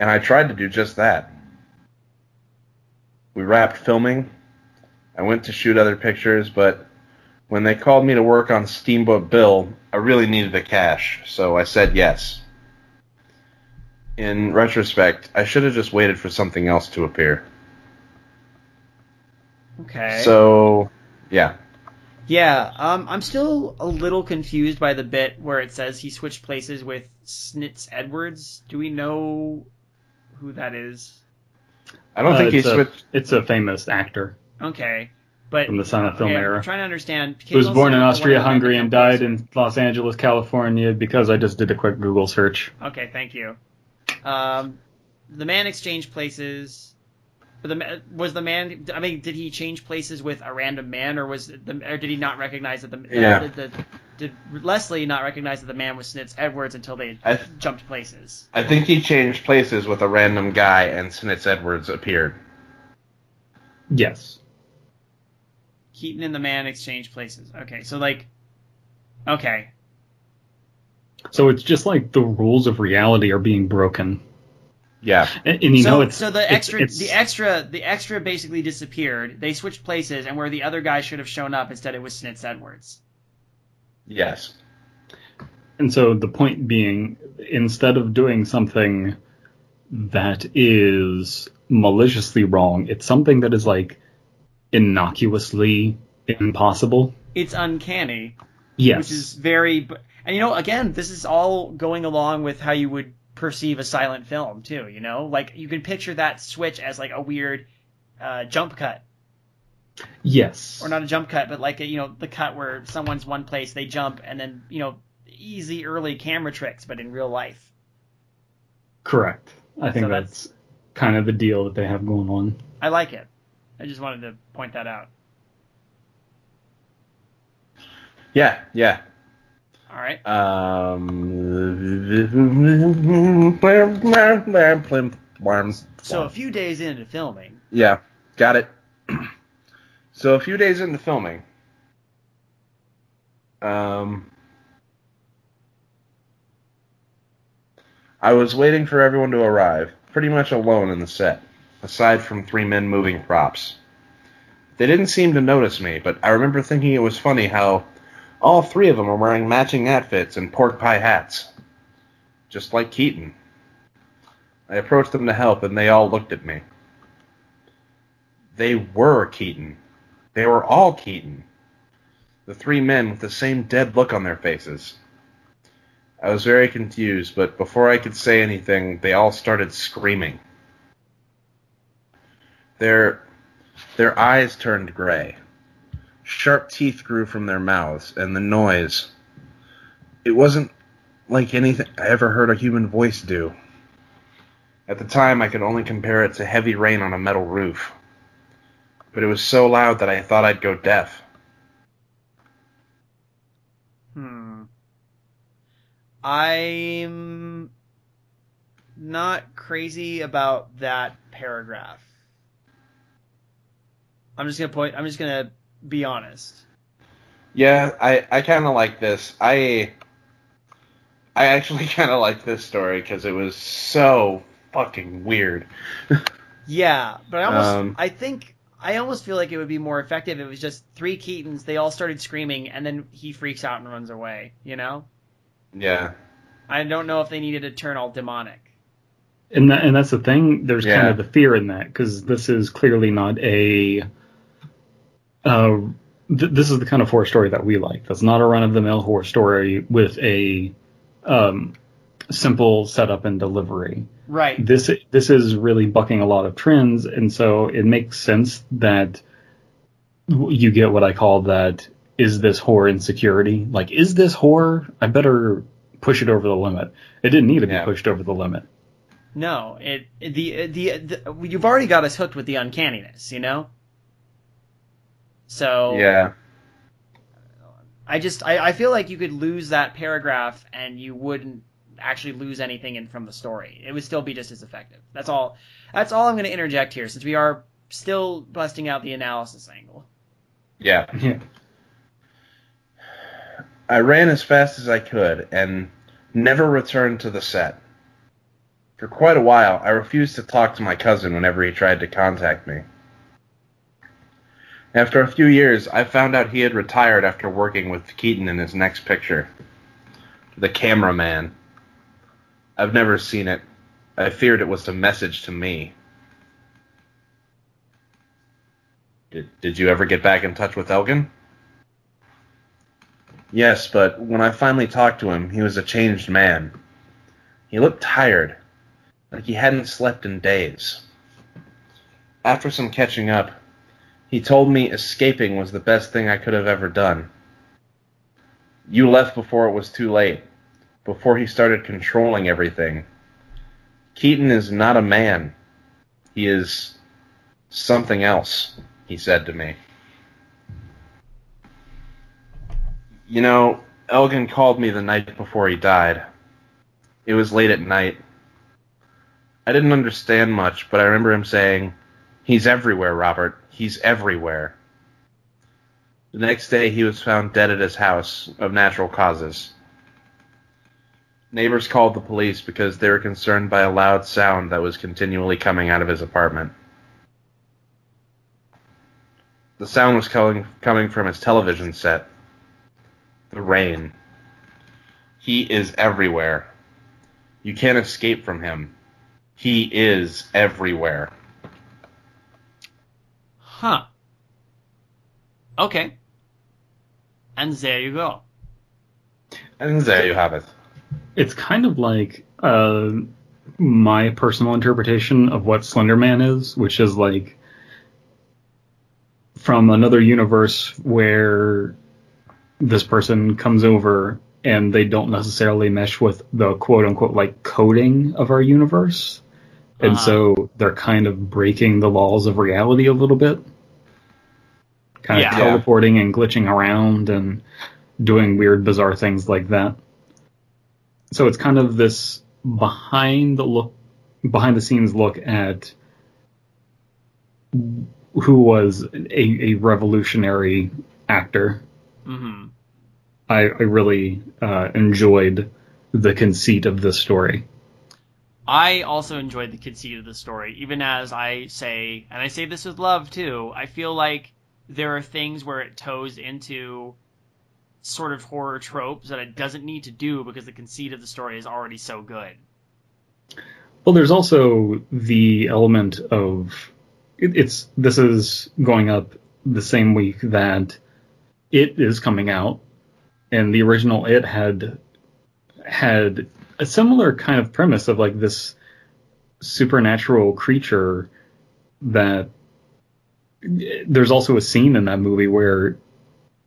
C: And I tried to do just that. We wrapped filming. I went to shoot other pictures, but when they called me to work on Steamboat Bill, I really needed the cash, so I said yes. In retrospect, I should have just waited for something else to appear.
B: Okay.
C: So, yeah.
B: Yeah, um, I'm still a little confused by the bit where it says he switched places with Snitz Edwards. Do we know who that is?
C: I don't
A: Uh,
C: think he
A: it's a-
C: switched.
A: It's a famous actor
B: Okay, but
A: from the silent film
B: okay,
A: era.
B: I'm trying to understand.
A: He was born in Austria, Hungary,
B: Hungary,
A: and died in Los Angeles, California. Because I just did a quick Google search.
B: Okay, thank you. Um, the man exchanged places. The was the man. I mean, did he change places with a random man, or was the, or did he not recognize that the,
C: Yeah.
B: did, the did Leslie not recognize that the man was Snitz Edwards until they
C: I,
B: jumped places?
C: I think he changed places with a random guy, and Snitz Edwards appeared.
A: Yes.
B: Keaton and the man exchanged places. Okay, so like, okay,
A: So it's just like the rules of reality are being broken,
C: Yeah.
A: and, and you
B: so
A: know it's
B: so the
A: it's-
B: extra
A: it's-
B: the extra the extra basically disappeared. They switched places, and where the other guy should have shown up, instead it was Snitz Edwards.
C: Yes.
A: And so the point being, instead of doing something that is maliciously wrong, it's something that is like innocuously impossible.
B: It's uncanny.
A: Yes.
B: which is very and you know again this is all going along with how you would perceive a silent film too you know like you can picture that switch as like a weird uh, jump cut
A: yes.
B: or not a jump cut but like a, you know the cut where someone's one place they jump and then you know easy early camera tricks but in real life
A: Correct. I think
B: So
A: that's kind of the deal that they have going on.
B: i like it i just wanted to point that out
C: Yeah. Yeah.
B: All right
C: Um.
B: so a few days into filming
C: Yeah, got it. so a few days into filming, um, I was waiting for everyone to arrive, pretty much alone in the set, aside from three men moving props. They didn't seem to notice me, but I remember thinking it was funny how all three of them were wearing matching outfits and pork pie hats, just like Keaton. I approached them to help, and they all looked at me. They were Keaton. They were all Keaton. The three men with the same dead look on their faces. I was very confused, but before I could say anything, they all started screaming. Their their eyes turned gray. Sharp teeth grew from their mouths, and the noise. It wasn't like anything I ever heard a human voice do. At the time, I could only compare it to heavy rain on a metal roof. But it was so loud that I thought I'd go deaf.
B: Hmm. I'm not crazy about that paragraph. I'm just gonna point. I'm just gonna be honest.
C: Yeah, I, I kind of like this. I I actually kind of like this story because it was so fucking weird.
B: Yeah, but I almost.
C: Um,
B: I think I almost feel like it would be more effective. if It was just three Keatons. They all started screaming, and then he freaks out and runs away. You know.
C: Yeah.
B: I don't know if they needed to turn all demonic.
A: And that, and that's the thing. There's kind of the fear in that because this is clearly not a. Uh, th- this is the kind of horror story that we like. That's not a run of the mill horror story with a um, simple setup and delivery.
B: Right.
A: This this is really bucking a lot of trends, and so it makes sense that you get what I call that. Is this horror insecurity? Like, is this horror? I better push it over the limit. It didn't need to be
C: Yeah.
A: pushed over the limit.
B: No, it the, the the you've already got us hooked with the uncanniness, you know. So
C: Yeah.
B: I just I, I feel like you could lose that paragraph and you wouldn't actually lose anything in from the story. It would still be just as effective. That's all. That's all I'm going to interject here, since we are still busting out the analysis angle.
C: Yeah.
A: Yeah.
C: I ran as fast as I could and never returned to the set. For quite a while, I refused to talk to my cousin whenever he tried to contact me. After a few years, I found out he had retired after working with Keaton in his next picture. The Cameraman. I've never seen it. I feared it was a message to me. Did, did you ever get back in touch with Elgin? Yes, but when I finally talked to him, he was a changed man. He looked tired, like he hadn't slept in days. After some catching up, he told me escaping was the best thing I could have ever done. You left before it was too late, before he started controlling everything. Keaton is not a man. He is something else, he said to me. You know, Elgin called me the night before he died. It was late at night. I didn't understand much, but I remember him saying, He's everywhere, Robert. He's everywhere. The next day, he was found dead at his house of natural causes. Neighbors called the police because they were concerned by a loud sound that was continually coming out of his apartment. The sound was coming, coming from his television set. The rain. He is everywhere. You can't escape from him. He is everywhere.
B: Huh. Okay. And there you go.
C: And there you have it.
A: It's kind of like uh, my personal interpretation of what Slender Man is, which is like from another universe where this person comes over and they don't necessarily mesh with the quote unquote like coding of our universe. And
B: Uh-huh.
A: so they're kind of breaking the laws of reality a little bit. Kind
B: Yeah.
A: of teleporting and glitching around and doing weird, bizarre things like that. So it's kind of this behind the look, behind the scenes look at who was a, a revolutionary actor.
B: hmm
A: I, I really uh, enjoyed the conceit of this story.
B: I also enjoyed the conceit of the story, even as I say, and I say this with love too. I feel like there are things where it toes into sort of horror tropes that it doesn't need to do because the conceit of the story is already so good.
A: Well, there's also the element of it, it's this is going up the same week that it is coming out, and the original it had had a similar kind of premise of like this supernatural creature that there's also a scene in that movie where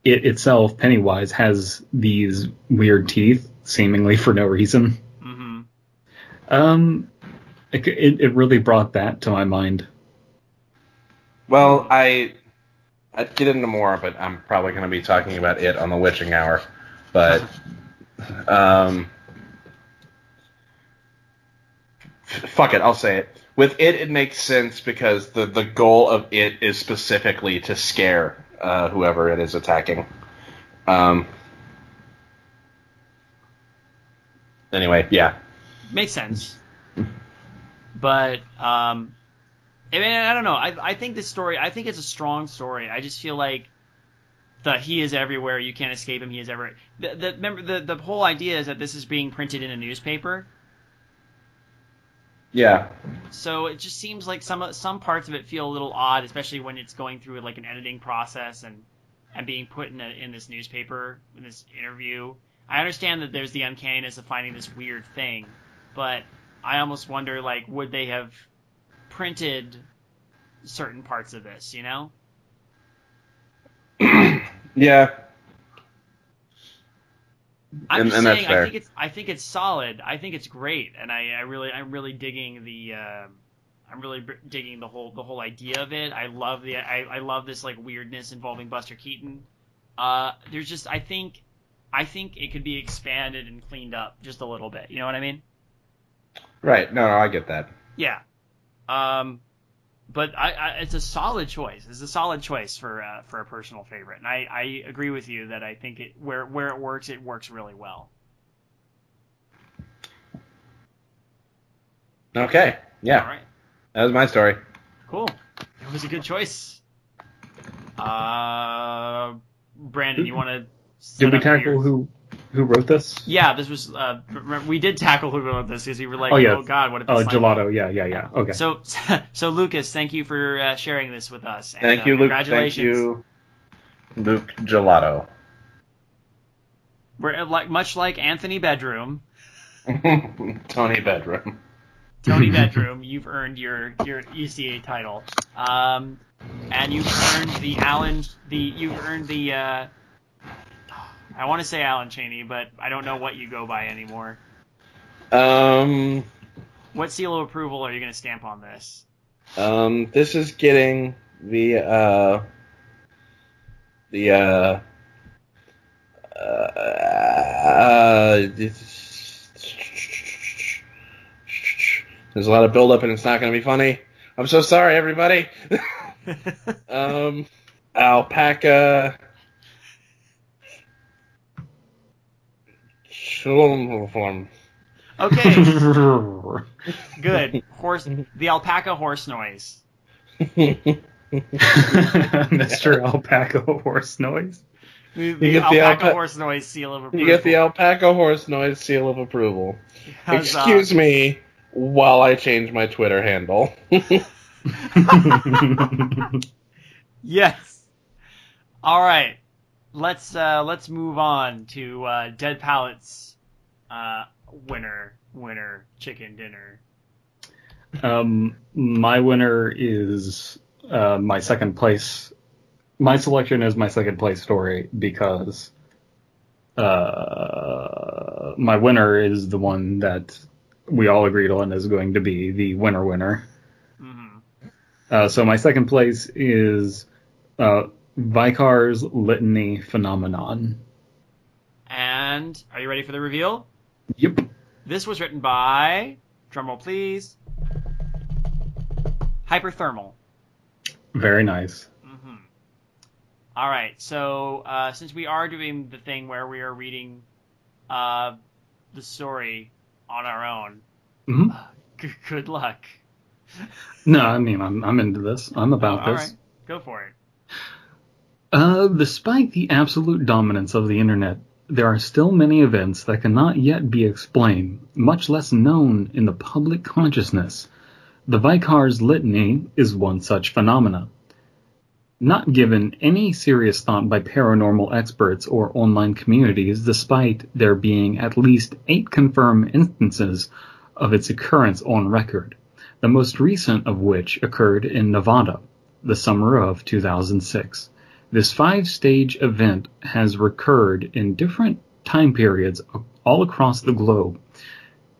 A: it itself Pennywise has these weird teeth seemingly for no reason.
B: hmm
A: Um, it, it, it really brought that to my mind.
C: Well, I I'd get into more, but I'm probably going to be talking about it on the witching hour. But um, fuck it, I'll say it. With it, it makes sense because the the goal of it is specifically to scare uh, whoever it is attacking. Um. Anyway, yeah.
B: Makes sense. But um, I mean, I don't know. I I think this story. I think it's a strong story. I just feel like the he is everywhere. You can't escape him. He is everywhere. The, the remember the the whole idea is that this is being printed in a newspaper.
C: Yeah.
B: So it just seems like some some parts of it feel a little odd, especially when it's going through like an editing process and and being put in a, in this newspaper in this interview. I understand that there's the uncanniness of finding this weird thing, but I almost wonder like would they have printed certain parts of this, you know?
C: Yeah.
B: I'm
C: And-
B: just
C: and
B: saying I think it's I think it's solid. I think it's great, and I, I really I'm really digging the uh, I'm really digging the whole the whole idea of it. I love the I, I love this like weirdness involving Buster Keaton. Uh, there's just I think I think it could be expanded and cleaned up just a little bit. You know what I mean?
C: Right. No, no, I get that.
B: Yeah. Um, but I, I it's a solid choice. It's a solid choice for uh, for a personal favorite, and I, I agree with you that I think it where where it works it works really well.
C: Okay. Yeah.
B: All right.
C: That was my story.
B: Cool. It was a good choice. Uh, Brandon, you want to?
A: Did we tackle who who wrote this?
B: Yeah, this was. Uh, remember, we did tackle who wrote this because we were like,
A: Oh,
B: oh, god, what if?
A: Oh,
B: this, like-
A: gelato. Yeah, yeah, yeah. Okay.
B: So, so Lucas, thank you for uh, sharing this with us. And,
C: Thank
B: uh,
C: you, Luke. Thank
B: Congratulations.
C: you, Luke Gelato.
B: We're uh, like much like Anthony Bedroom,
C: Tony Bedroom.
B: Tony Bedroom. You've earned your your ECA title, um, and you've earned the Alan. The you've earned the. Uh, I want to say Alan Cheney, but I don't know what you go by anymore.
C: Um,
B: What seal of approval are you going to stamp on this?
C: um, this is getting the uh, the uh, uh, there's a lot of buildup and it's not going to be funny. I'm so sorry, everybody. um, alpaca.
B: Okay, good. Horse, the alpaca horse noise.
A: Mr. Alpaca Horse Noise.
B: The,
C: get the
B: alpaca horse noise seal of approval.
C: You get the alpaca horse noise seal of approval.
B: How's, uh,
C: Excuse me while I change my Twitter handle.
B: Yes. All right. Let's uh, let's move on to uh, Dead Palate's uh, winner winner chicken dinner.
A: Um, my winner is uh, my second place. My selection is my second place story because uh, my winner is the one that we all agreed on is going to be the winner winner.
B: hmm
A: Uh, so my second place is uh, Vicar's Litany Phenomenon.
B: And are you ready for the reveal?
A: Yep.
B: This was written by drumroll please. Hyperthermal.
A: Very nice.
B: hmm All right. So uh, since we are doing the thing where we are reading uh, the story on our own,
A: hmm
B: g- good luck.
A: No, I mean I'm I'm into this. I'm about
B: All
A: this.
B: right, go for it.
A: Uh, despite the absolute dominance of the internet, there are still many events that cannot yet be explained, much less known in the public consciousness. The Vicar's litany is one such phenomena. Not given any serious thought by paranormal experts or online communities, despite there being at least eight confirmed instances of its occurrence on record, the most recent of which occurred in Nevada, the summer of 2006. This five stage event has recurred in different time periods all across the globe,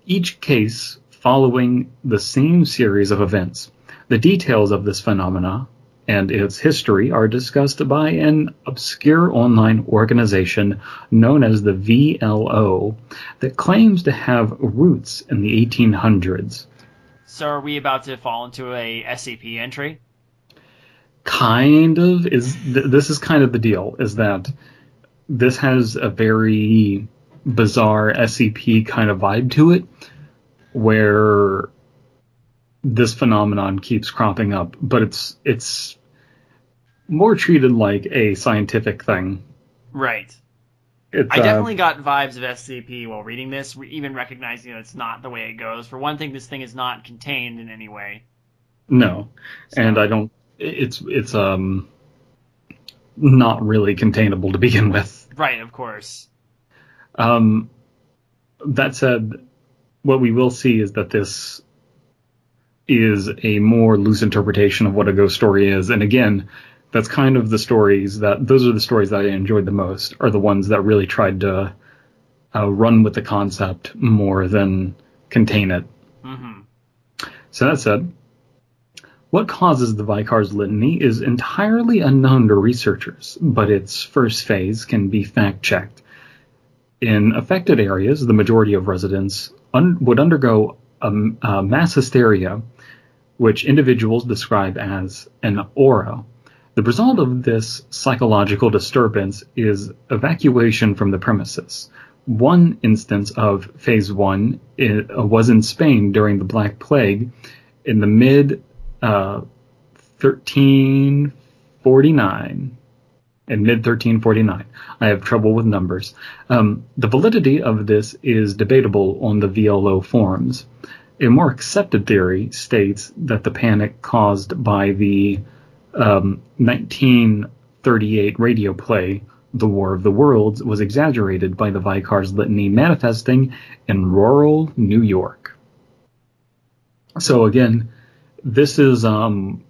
A: each case following the same series of events. The details of this phenomena and its history are discussed by an obscure online organization known as the VLO that claims to have roots in the 1800s.
B: So are we about to fall into a SCP entry?
A: Kind of is th- this is kind of the deal is that this has a very bizarre SCP kind of vibe to it where this phenomenon keeps cropping up, but it's it's more treated like a scientific thing.
B: Right.
A: It's,
B: I
A: uh,
B: definitely got vibes of SCP while reading this, even recognizing that it's not the way it goes. For one thing, this thing is not contained in any way.
A: no,
B: So-
A: and I don't. It's it's um not really containable to begin with.
B: Right, of course.
A: Um, that said, what we will see is that this is a more loose interpretation of what a ghost story is, and again, that's kind of the stories that those are the stories that I enjoyed the most, are the ones that really tried to uh, run with the concept more than contain it.
B: hmm
A: So that said, what causes the Vicar's litany is entirely unknown to researchers, but its first phase can be fact checked. In affected areas, the majority of residents un- would undergo a, a mass hysteria, which individuals describe as an aura. The result of this psychological disturbance is evacuation from the premises. One instance of phase one i- uh, was in Spain during the Black Plague in the mid uh, 1349. and mid 1349. I have trouble with numbers. Um, the validity of this is debatable on the VLO forums. A more accepted theory states that the panic caused by the um, 1938 radio play, The War of the Worlds, was exaggerated by the Vicar's litany manifesting in rural New York. So again, this is um,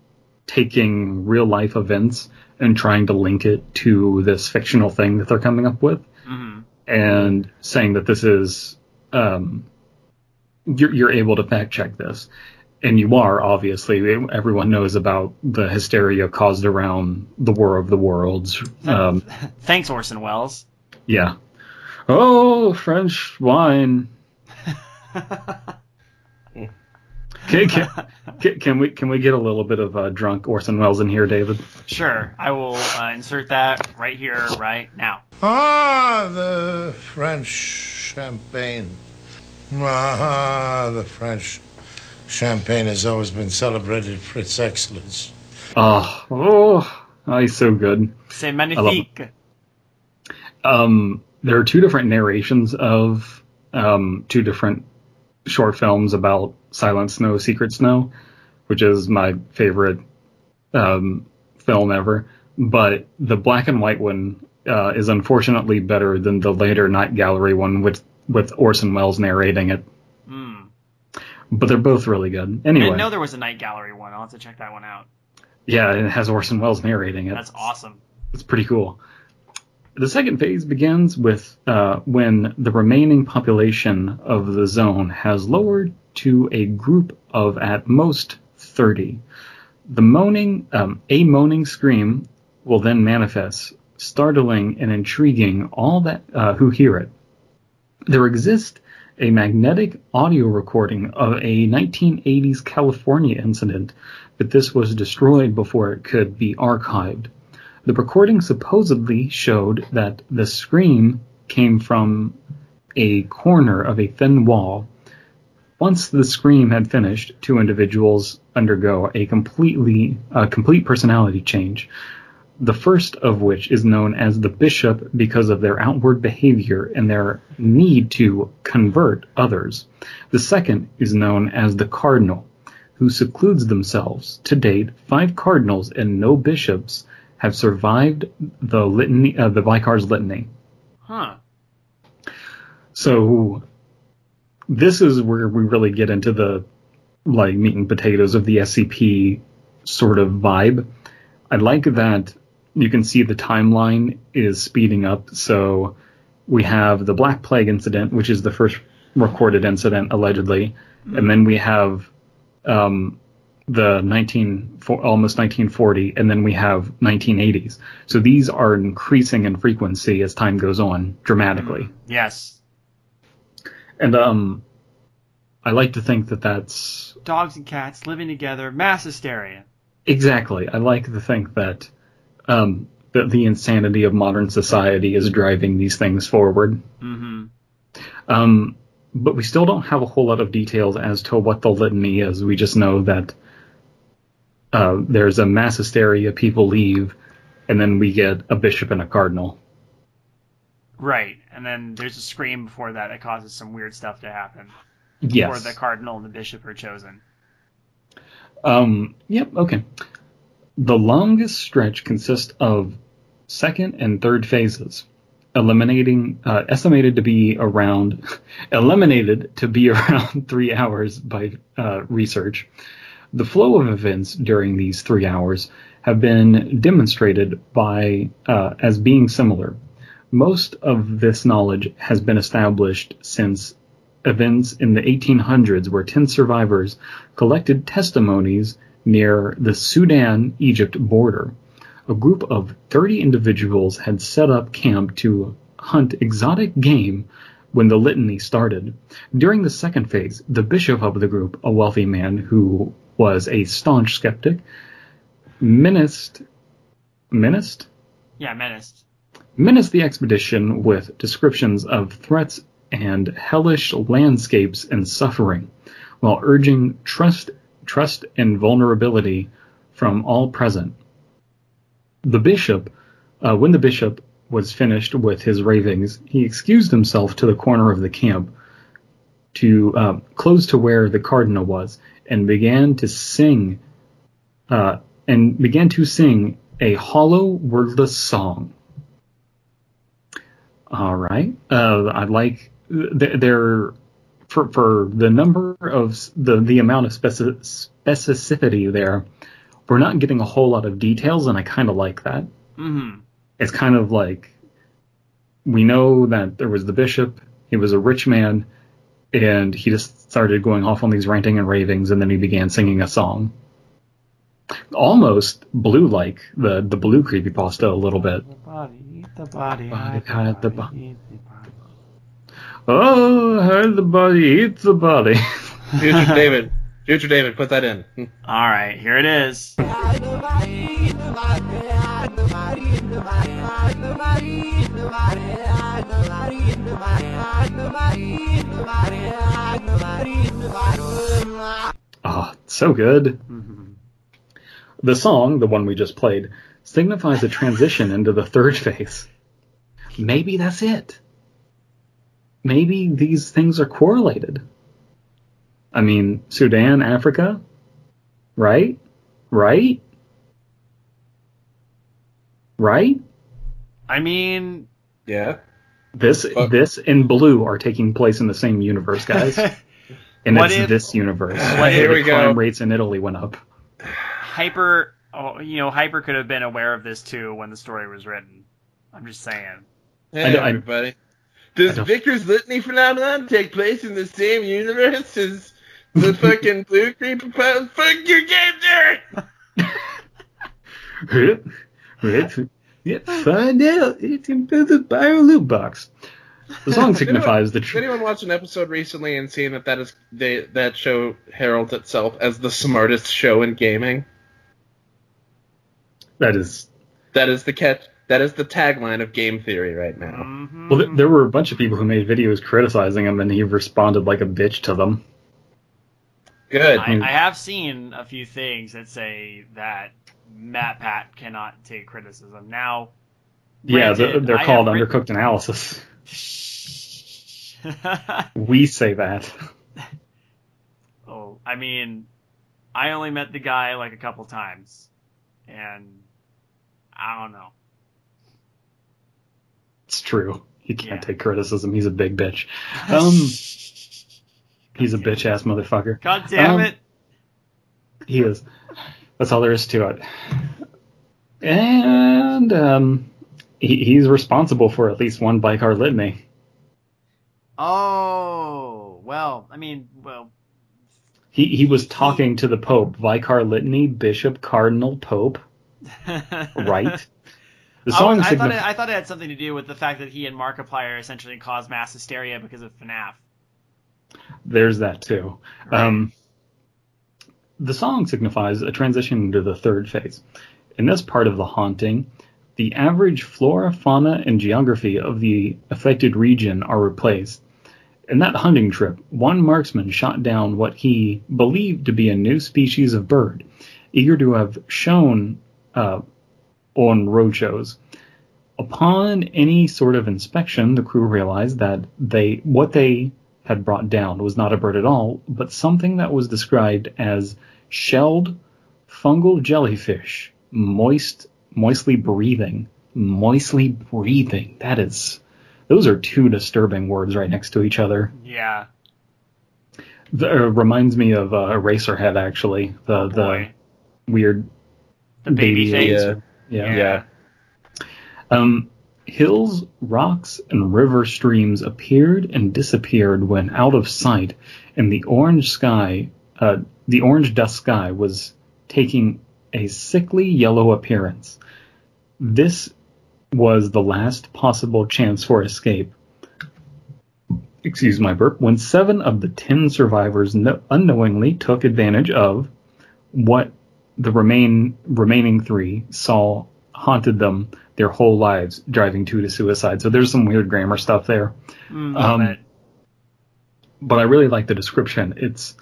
A: taking real life events and trying to link it to this fictional thing that they're coming up with,
B: hmm
A: and saying that this is um, you're, you're able to fact check this, and you are obviously. Everyone knows about the hysteria caused around the War of the Worlds. Um,
B: Thanks, Orson Welles.
A: yeah. Oh, French wine. Can, can, can, can we can we get a little bit of uh, drunk Orson Welles in here, David?
B: sure, I will uh, insert that right here, right now.
D: Ah, the French champagne. Ah, the French champagne has always been celebrated for its excellence.
A: Oh, oh, oh, he's so good.
B: C'est magnifique.
A: Um, there are two different narrations of um, two different short films about Silent Snow, Secret Snow, which is my favorite um, film ever. But the black and white one uh, is unfortunately better than the later Night Gallery one with with Orson Welles narrating it.
B: Mm.
A: But they're both really good.
B: I
A: Anyway,
B: didn't know there was a night gallery one. I'll have to check that one out.
A: yeah, it has Orson Welles narrating it.
B: That's awesome.
A: It's pretty cool. The second phase begins with uh, when the remaining population of the zone has lowered to a group of at most 30. The moaning, um, a moaning scream will then manifest, startling and intriguing all that uh, who hear it. There exists a magnetic audio recording of a 1980s California incident, but this was destroyed before it could be archived. The recording supposedly showed that the scream came from a corner of a thin wall. Once the scream had finished, two individuals undergo a completely a complete personality change. The first of which is known as the bishop because of their outward behavior and their need to convert others. The second is known as the cardinal, who secludes themselves. To date, five cardinals and no bishops have survived the litany, uh, the Vicar's litany.
B: Huh.
A: So this is where we really get into the like meat and potatoes of the SCP sort of vibe. I like that you can see the timeline is speeding up. So we have the Black Plague incident, which is the first recorded incident allegedly, and then we have um, the 19 for, almost 1940, and then we have 1980s. So these are increasing in frequency as time goes on dramatically.
B: Yes.
A: And um, I like to think that that's
B: Dogs and cats living together, mass hysteria.
A: exactly. I like to think that um, that the insanity of modern society is driving these things forward.
B: Mm-hmm.
A: Um, but we still don't have a whole lot of details as to what the litany is. We just know that uh, there's a mass hysteria, people leave, and then we get a bishop and a cardinal.
B: Right. And then there's a scream before that that causes some weird stuff to happen.
A: Yes.
B: Before the cardinal and the bishop are chosen.
A: Um, yep, okay. The longest stretch consists of second and third phases, eliminating, uh, estimated to be around, eliminated to be around three hours by uh, research. The flow of events during these three hours have been demonstrated by uh, as being similar. Most of this knowledge has been established since events in the 1800s where 10 survivors collected testimonies near the Sudan Egypt border. A group of 30 individuals had set up camp to hunt exotic game when the litany started. During the second phase, the bishop of the group, a wealthy man who was a staunch skeptic, menaced, menaced?
B: Yeah, menaced.
A: menaced the expedition with descriptions of threats and hellish landscapes and suffering, while urging trust, trust and vulnerability from all present. The bishop, uh, when the bishop was finished with his ravings, he excused himself to the corner of the camp, to uh, close to where the cardinal was, and began to sing, uh, and began to sing a hollow, wordless song. All right. Uh, I'd like th- there for for the number of the the amount of speci- specificity there. We're not getting a whole lot of details, and I kind of like that.
B: Mm-hmm.
A: It's kind of like we know that there was the bishop. He was a rich man, and he just started going off on these ranting and ravings, and then he began singing a song. Almost blue like the the blue creepypasta a little bit.
B: The body, eat the body,
A: Body,
B: hide the
A: hide the
B: body,
A: bo-
B: eat the body.
A: Oh, how the body eats the body.
C: Future David. Future David, put that in.
B: All right, here it is.
A: Oh, so good. The song, the one we just played, signifies a transition into the third phase. Maybe that's it. Maybe these things are correlated. I mean, Sudan, Africa, right? Right? Right?
B: I mean,
C: Yeah.
A: This
C: Fuck.
A: this and blue are taking place in the same universe, guys. And it's
B: if-
A: this universe.
C: What Here
A: the
C: we go.
A: crime rates in Italy went up.
B: Hyper, oh, you know, Hyper could have been aware of this too when the story was written. I'm just saying.
C: Hey,
A: I don't- I-
C: everybody. Does
A: I don't-
C: Vicar's Litany phenomenon take place in the same universe as the fucking blue creepypasta? Fuck your game, Derek!
A: Yeah, find out. It's into the bio loot box. The song signifies the truth.
C: Has
A: tr-
C: anyone watched an episode recently and seen that that is they, that show heralds itself as the smartest show in gaming?
A: that is.
C: That is the catch. That is the tagline of game theory right now.
B: Mhm.
A: Well, th- there were a bunch of people who made videos criticizing him, and he responded like a bitch to them.
C: Good.
B: I, I have seen a few things that say that MatPat cannot take criticism. Now,
A: Yeah, they're,
B: granted,
A: they're
B: I
A: called undercooked analysis. We say that.
B: oh, I mean, I only met the guy like a couple times, and I don't know.
A: It's true. He can't
B: Yeah.
A: take criticism. He's a big bitch. Um, he's a bitch ass motherfucker.
B: God damn
A: um,
B: it!
A: He is. That's all there is to it. And um, he, he's responsible for at least one Vicar litany.
B: Oh, well, I mean, well,
A: He he was talking to the Pope, Vicar Litany, Bishop, Cardinal, Pope, right? The
B: I,
A: song
B: I, thought
A: signif-
B: it, I thought it had something to do with the fact that he and Markiplier essentially caused mass hysteria because of FNAF.
A: there's that too. Um, the song signifies a transition into the third phase. In this part of the haunting, the average flora, fauna, and geography of the affected region are replaced. In that hunting trip, one marksman shot down what he believed to be a new species of bird, eager to have shown uh, on roadshows. Upon any sort of inspection, the crew realized that they what they had brought down was not a bird at all, but something that was described as shelled fungal jellyfish, moist, moistly breathing, moistly breathing. That is, those are two disturbing words right next to each other.
B: Yeah.
A: The, uh, reminds me of uh, Eraserhead, actually. The the weird
B: The baby face.
C: Yeah.
A: Yeah.
C: Yeah.
A: Um, hills, rocks, and river streams appeared and disappeared when out of sight, and the orange sky, uh, the orange dust sky was taking a sickly yellow appearance. This was the last possible chance for escape. Excuse my burp. When seven of the ten survivors no- unknowingly took advantage of what the remain remaining three saw haunted them their whole lives, driving two to suicide. So there's some weird grammar stuff there.
B: Mm,
A: Um,
B: but-
A: but I really like the description. It's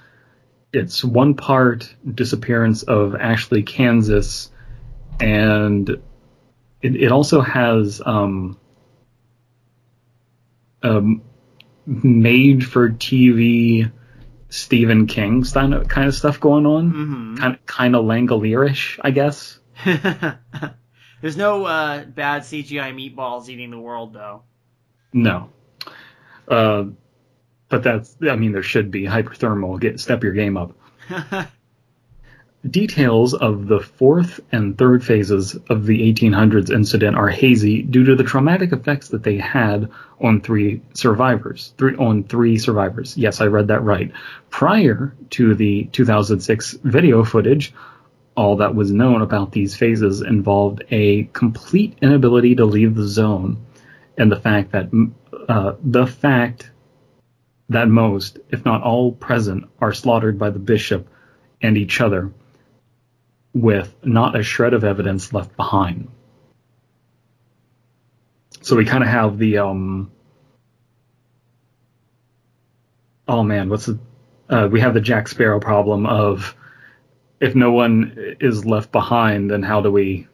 A: it's one part disappearance of Ashley, Kansas, and it, it also has um, um, made for TV Stephen King kind of kind of stuff going on.
B: Mhm.
A: Kind of kind of Langolierish, I guess.
B: There's no uh, bad CGI meatballs eating the world, though.
A: No. Uh, but that's, I mean, there should be hyperthermal. Get step your game up. Details of the fourth and third phases of the 1800s incident are hazy due to the traumatic effects that they had on three survivors. Three on three survivors. Yes, I read that right. Prior to the 2006 video footage, all that was known about these phases involved a complete inability to leave the zone, and the fact that uh, the fact that most, if not all present, are slaughtered by the bishop and each other, with not a shred of evidence left behind. So we kind of have the um. Oh man, what's the? Uh, we have the Jack Sparrow problem of if no one is left behind, then how do we?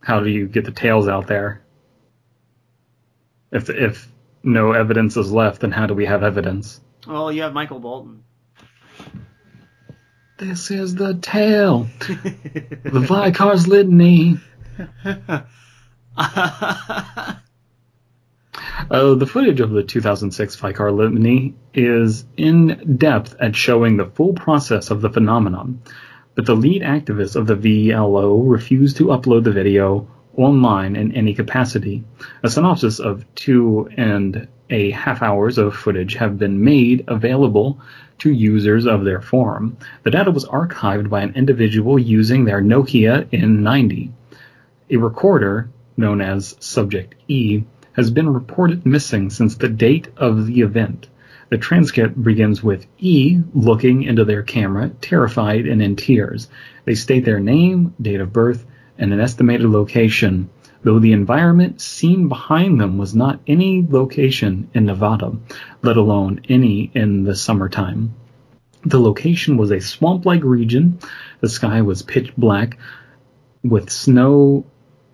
A: How do you get the tails out there? If if no evidence is left, then how do we have evidence?
B: well, you have Michael Bolton.
A: This is the tale. The Vicar's Litany. Uh, the footage of the 2006 Vicar Litany is in depth at showing the full process of the phenomenon, but the lead activist of the VLO refused to upload the video online in any capacity. A synopsis of two and a half hours of footage have been made available to users of their forum. The data was archived by an individual using their Nokia N90. A recorder, known as Subject E, has been reported missing since the date of the event. The transcript begins with E looking into their camera, terrified and in tears. They state their name, date of birth, and an estimated location, though the environment seen behind them was not any location in Nevada, let alone any in the summertime. The location was a swamp like region. The sky was pitch black, with snow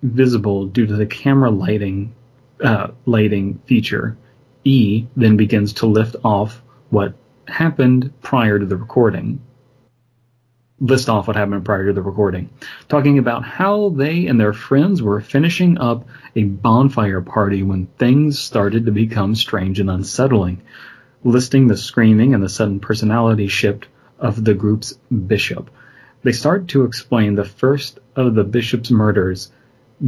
A: visible due to the camera lighting uh, lighting feature. E then begins to lift off what happened prior to the recording. List off what happened prior to the recording, talking about how they and their friends were finishing up a bonfire party when things started to become strange and unsettling, listing the screaming and the sudden personality shift of the group's bishop. They start to explain the first of the bishop's murders,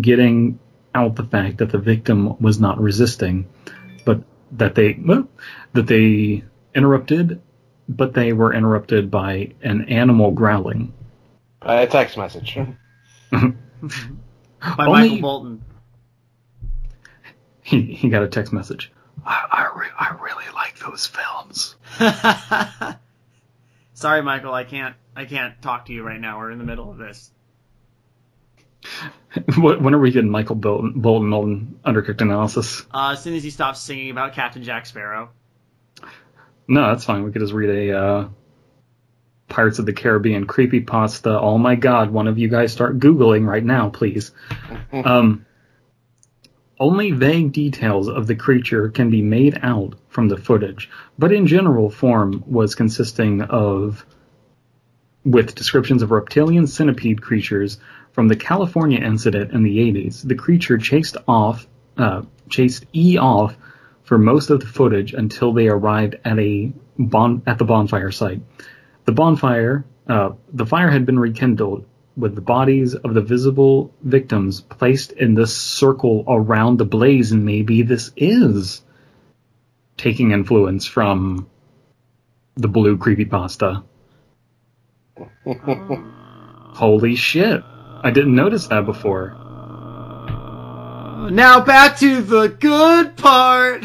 A: getting out the fact that the victim was not resisting, that they well, that they interrupted but they were interrupted by an animal growling.
C: A text message.
B: By
A: Only-
B: Michael Bolton.
A: He he got a text message. I I, re- I really like those films.
B: Sorry, Michael, I can't I can't talk to you right now. We're in the middle of this.
A: What- when are we getting Michael Bolton, Bolton on Undercooked analysis?
B: Uh, as soon as he stops singing about Captain Jack Sparrow.
A: No, that's fine. We could just read a uh, Pirates of the Caribbean creepypasta. Oh my god, one of you guys start Googling right now, please. um, only vague details of the creature can be made out from the footage, but in general form was consisting of with descriptions of reptilian centipede creatures from the California incident in the 80s. The creature chased off, uh, chased E off for most of the footage until they arrived at a bon- at the bonfire site. The bonfire, uh, the fire had been rekindled with the bodies of the visible victims placed in this circle around the blaze, and maybe this is taking influence from the blue creepypasta. Holy shit! I didn't notice that before.
B: Now back to the good part.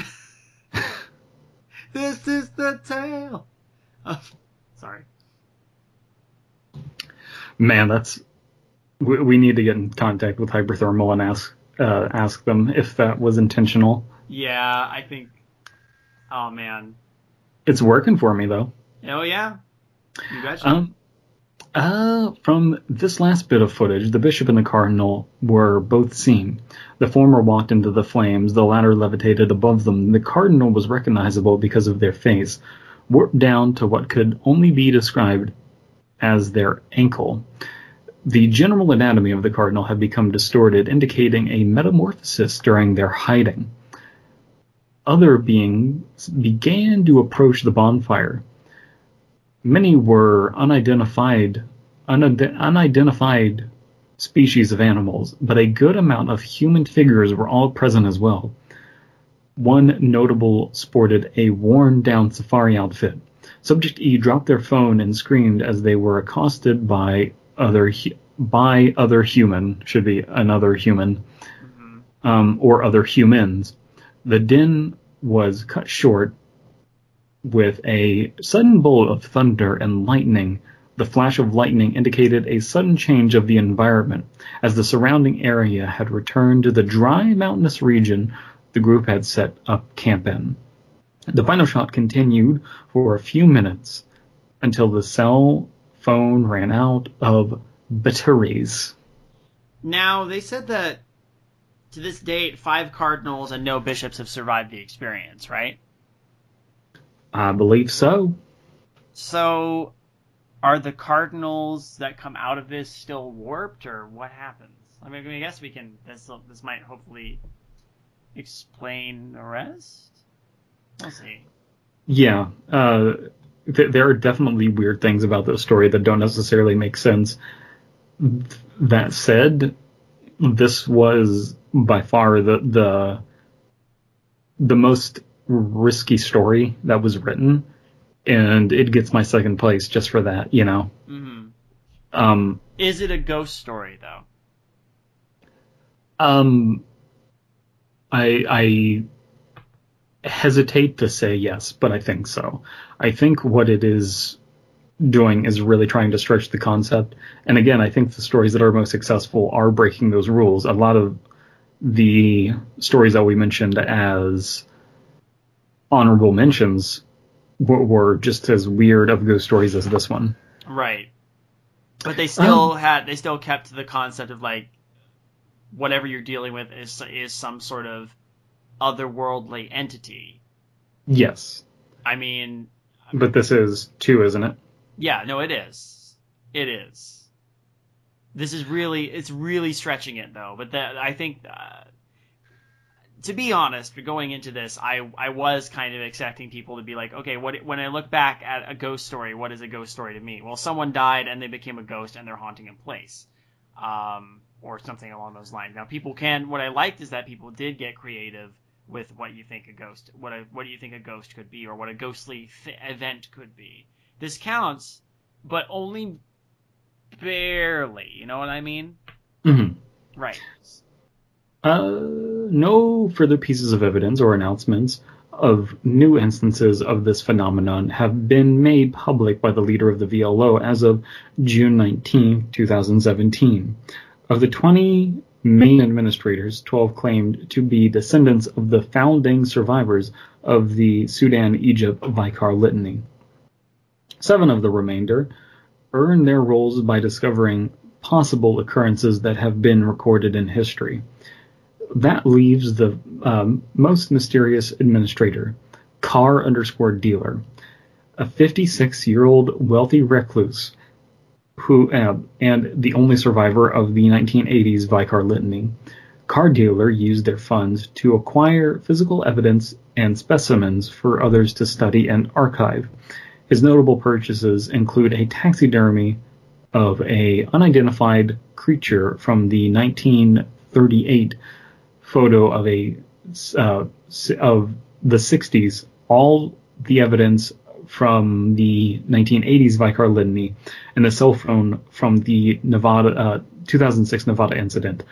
B: this is the tale. of- sorry.
A: Man, that's we, we need to get in contact with Hyperthermal and ask uh, ask them if that was intentional.
B: Yeah, I think. Oh man.
A: It's working for me though.
B: Oh yeah. You betcha.
A: Um, uh, from this last bit of footage, the bishop and the cardinal were both seen. The former walked into the flames, the latter levitated above them. The cardinal was recognizable because of their face, warped down to what could only be described as their ankle. The general anatomy of the cardinal had become distorted, indicating a metamorphosis during their hiding. Other beings began to approach the bonfire. Many were unidentified, unide- unidentified species of animals, but a good amount of human figures were all present as well. One notable sported a worn down safari outfit. Subject E dropped their phone and screamed as they were accosted by other hu- by other human should be another human um, or other humans. The din was cut short with a sudden bolt of thunder and lightning. The flash of lightning indicated a sudden change of the environment, as the surrounding area had returned to the dry mountainous region the group had set up camp in. The final shot continued for a few minutes until the cell phone ran out of batteries.
B: now they said that to this date, five cardinals and no bishops have survived the experience, right?
A: I believe so.
B: So, are the cardinals that come out of this still warped, or what happens? I mean, I guess we can. This this might hopefully explain the rest. We'll see.
A: Yeah, uh, th- there are definitely weird things about this story that don't necessarily make sense. That said, this was by far the the the most risky story that was written, and it gets my second place just for that. You know,
B: hmm
A: um,
B: Is it a ghost story though?
A: um, I I hesitate to say yes, but I think so. I think what it is doing is really trying to stretch the concept. And again, I think the stories that are most successful are breaking those rules. A lot of the stories that we mentioned as honorable mentions were, were just as weird of ghost stories as this one.
B: Right. But they still had they still kept the concept of like whatever you're dealing with is is some sort of otherworldly entity.
A: Yes,
B: I mean,
A: but this is too, isn't it?
B: yeah, no, it is. It is. This is really it's really stretching it though. But that I think. Uh, to be honest, going into this, I I was kind of expecting people to be like, okay, what when I look back at a ghost story, what is a ghost story to me? Well, someone died and they became a ghost and they're haunting a place, um, or something along those lines. Now, people can. What I liked is that people did get creative with what you think a ghost, what a, what do you think a ghost could be, or what a ghostly th- event could be. this counts, but only barely. You know what I mean?
A: Mhm.
B: Right.
A: Uh, no further pieces of evidence or announcements of new instances of this phenomenon have been made public by the leader of the VLO as of June 19, 2017. Of the 20 main administrators, 12 claimed to be descendants of the founding survivors of the Sudan Egypt Vicar Litany. Seven of the remainder earned their roles by discovering possible occurrences that have been recorded in history that leaves the um, most mysterious administrator, car underscore dealer, a 56 year old wealthy recluse who uh, and the only survivor of the 1980s Vicar Litany. Car dealer used their funds to acquire physical evidence and specimens for others to study and archive. His notable purchases include a taxidermy of a unidentified creature from the 1938 photo of a uh, of the 60s, all the evidence from the 1980s Vicar Litany, and a cell phone from the Nevada uh, 2006 Nevada incident.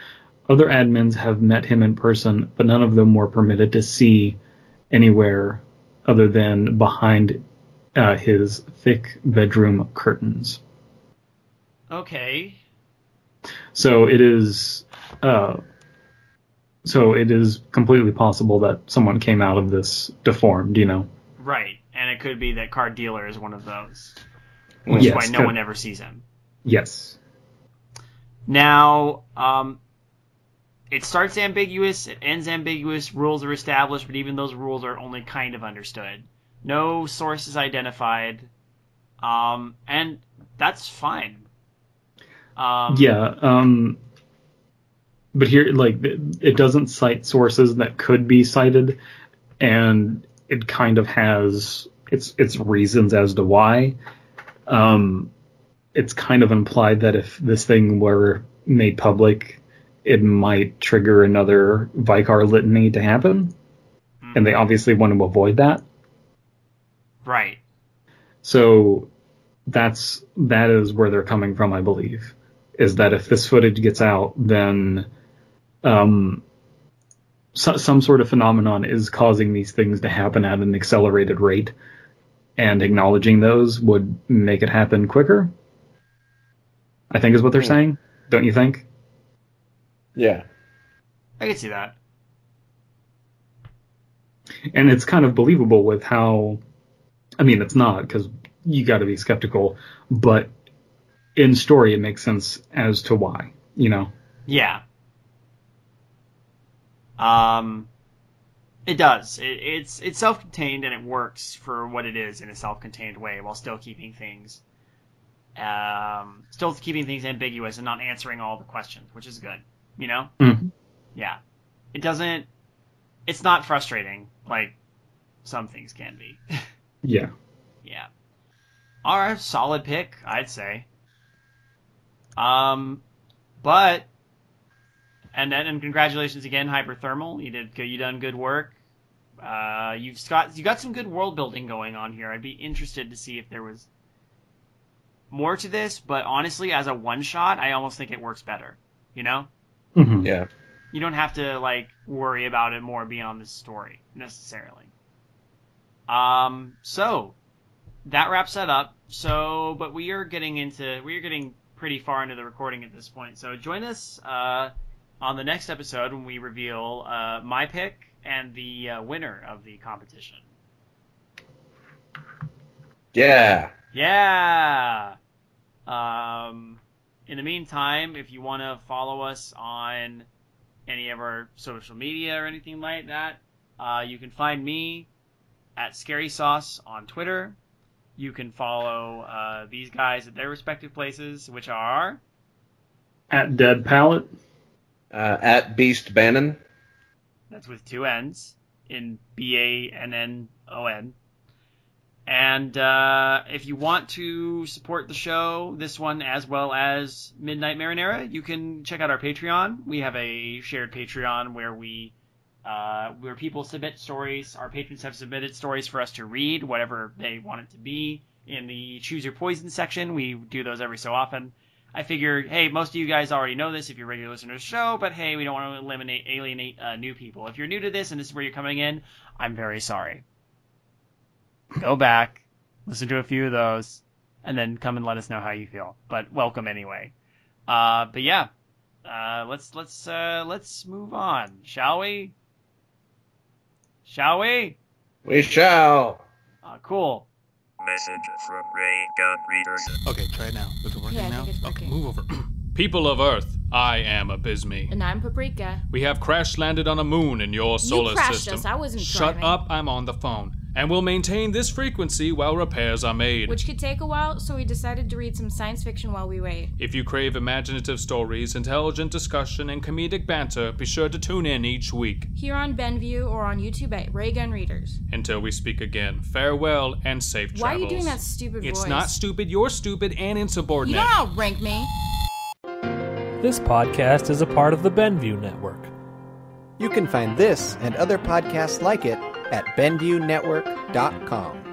A: Other admins have met him in person, but none of them were permitted to see anywhere other than behind uh, his thick bedroom curtains.
B: Okay.
A: So it is. Uh, so it is completely possible that someone came out of this deformed, you know.
B: Right. And it could be that car dealer is one of those. Which
A: Yes,
B: is why no one ever sees him.
A: Yes.
B: Now, um, it starts ambiguous, it ends ambiguous, rules are established, but even those rules are only kind of understood. No source is identified, um, and that's fine. Um,
A: Yeah. Um, but here, like, it doesn't cite sources that could be cited, and it kind of has its its reasons as to why. Um, it's kind of implied that if this thing were made public, it might trigger another Vicar litany to happen, and they obviously want to avoid that.
B: Right.
A: So that's that is where they're coming from, I believe. Is that if this footage gets out, then um, so, some sort of phenomenon is causing these things to happen at an accelerated rate, and acknowledging those would make it happen quicker. I think is what they're
C: Hmm.
A: saying. Don't you think?
C: Yeah.
B: I can see that.
A: And it's kind of believable with how. I mean, it's not because you got to be skeptical, but in story it makes sense as to why. You know.
B: Yeah. Um, it does. It, it's it's self-contained and it works for what it is in a self-contained way, while still keeping things, um, still keeping things ambiguous and not answering all the questions, which is good. You know?
A: Mm-hmm.
B: Yeah. It doesn't. It's not frustrating like some things can be.
A: Yeah.
B: Yeah. All right, solid pick, I'd say. Um, but and then and congratulations again, Hyperthermal. You did. You done good work. Uh, you've got you got some good world building going on here. I'd be interested to see if there was more to this, but honestly, as a one shot, I almost think it works better. You know,
A: Mhm.
C: Yeah.
B: you don't have to like worry about it more beyond the story necessarily. Um, so that wraps that up. So, but we are getting into we are getting pretty far into the recording at this point. So join us uh, on the next episode when we reveal uh, my pick and the uh, winner of the competition.
C: Yeah.
B: Yeah. Um, in the meantime, if you want to follow us on any of our social media or anything like that, uh, you can find me at Scary Sauce on Twitter. You can follow uh, these guys at their respective places, which are
A: At Dead Palette.
C: Uh, at Beast Bannon.
B: That's with two N's in B A N N O N. And uh, if you want to support the show, this one as well as Midnight Marinera, you can check out our Patreon. We have a shared Patreon where we uh, where people submit stories. Our patrons have submitted stories for us to read, whatever they want it to be. in the choose your poison section. We do those every so often. I figure, hey, most of you guys already know this if you're regular listeners to the show, but hey, we don't want to eliminate alienate uh, new people. If you're new to this and this is where you're coming in, I'm very sorry. Go back, listen to a few of those, and then come and let us know how you feel. But welcome anyway. Uh, but yeah, uh, let's let's uh, let's move on, shall we? Shall we?
C: We shall.
B: Uh, cool.
E: Message from Ray Gun Readers.
F: Okay, try it now. Is it working
G: Yeah, I
F: now?
G: think it's
F: Okay,
G: working.
F: move over.
H: People of Earth, I am Abysme.
G: And I'm Paprika.
H: We have crash landed on a moon in your solar
G: crashed
H: system.
G: us, I wasn't
H: Shut
G: driving.
H: up, I'm on the phone. And will maintain this frequency while repairs are made.
G: Which could take a while, so we decided to read some science fiction while we wait.
H: If you crave imaginative stories, intelligent discussion, and comedic banter, be sure to tune in each week.
G: Here on Benview or on YouTube at Ray Gun Readers.
H: Until we speak again, farewell and safe travels.
G: Why are you doing that stupid
H: It's
G: voice?
H: not stupid, you're stupid and insubordinate.
G: You don't outrank me.
I: This podcast is a part of the Benview Network.
J: You can find this and other podcasts like it at BenviewNetwork.com.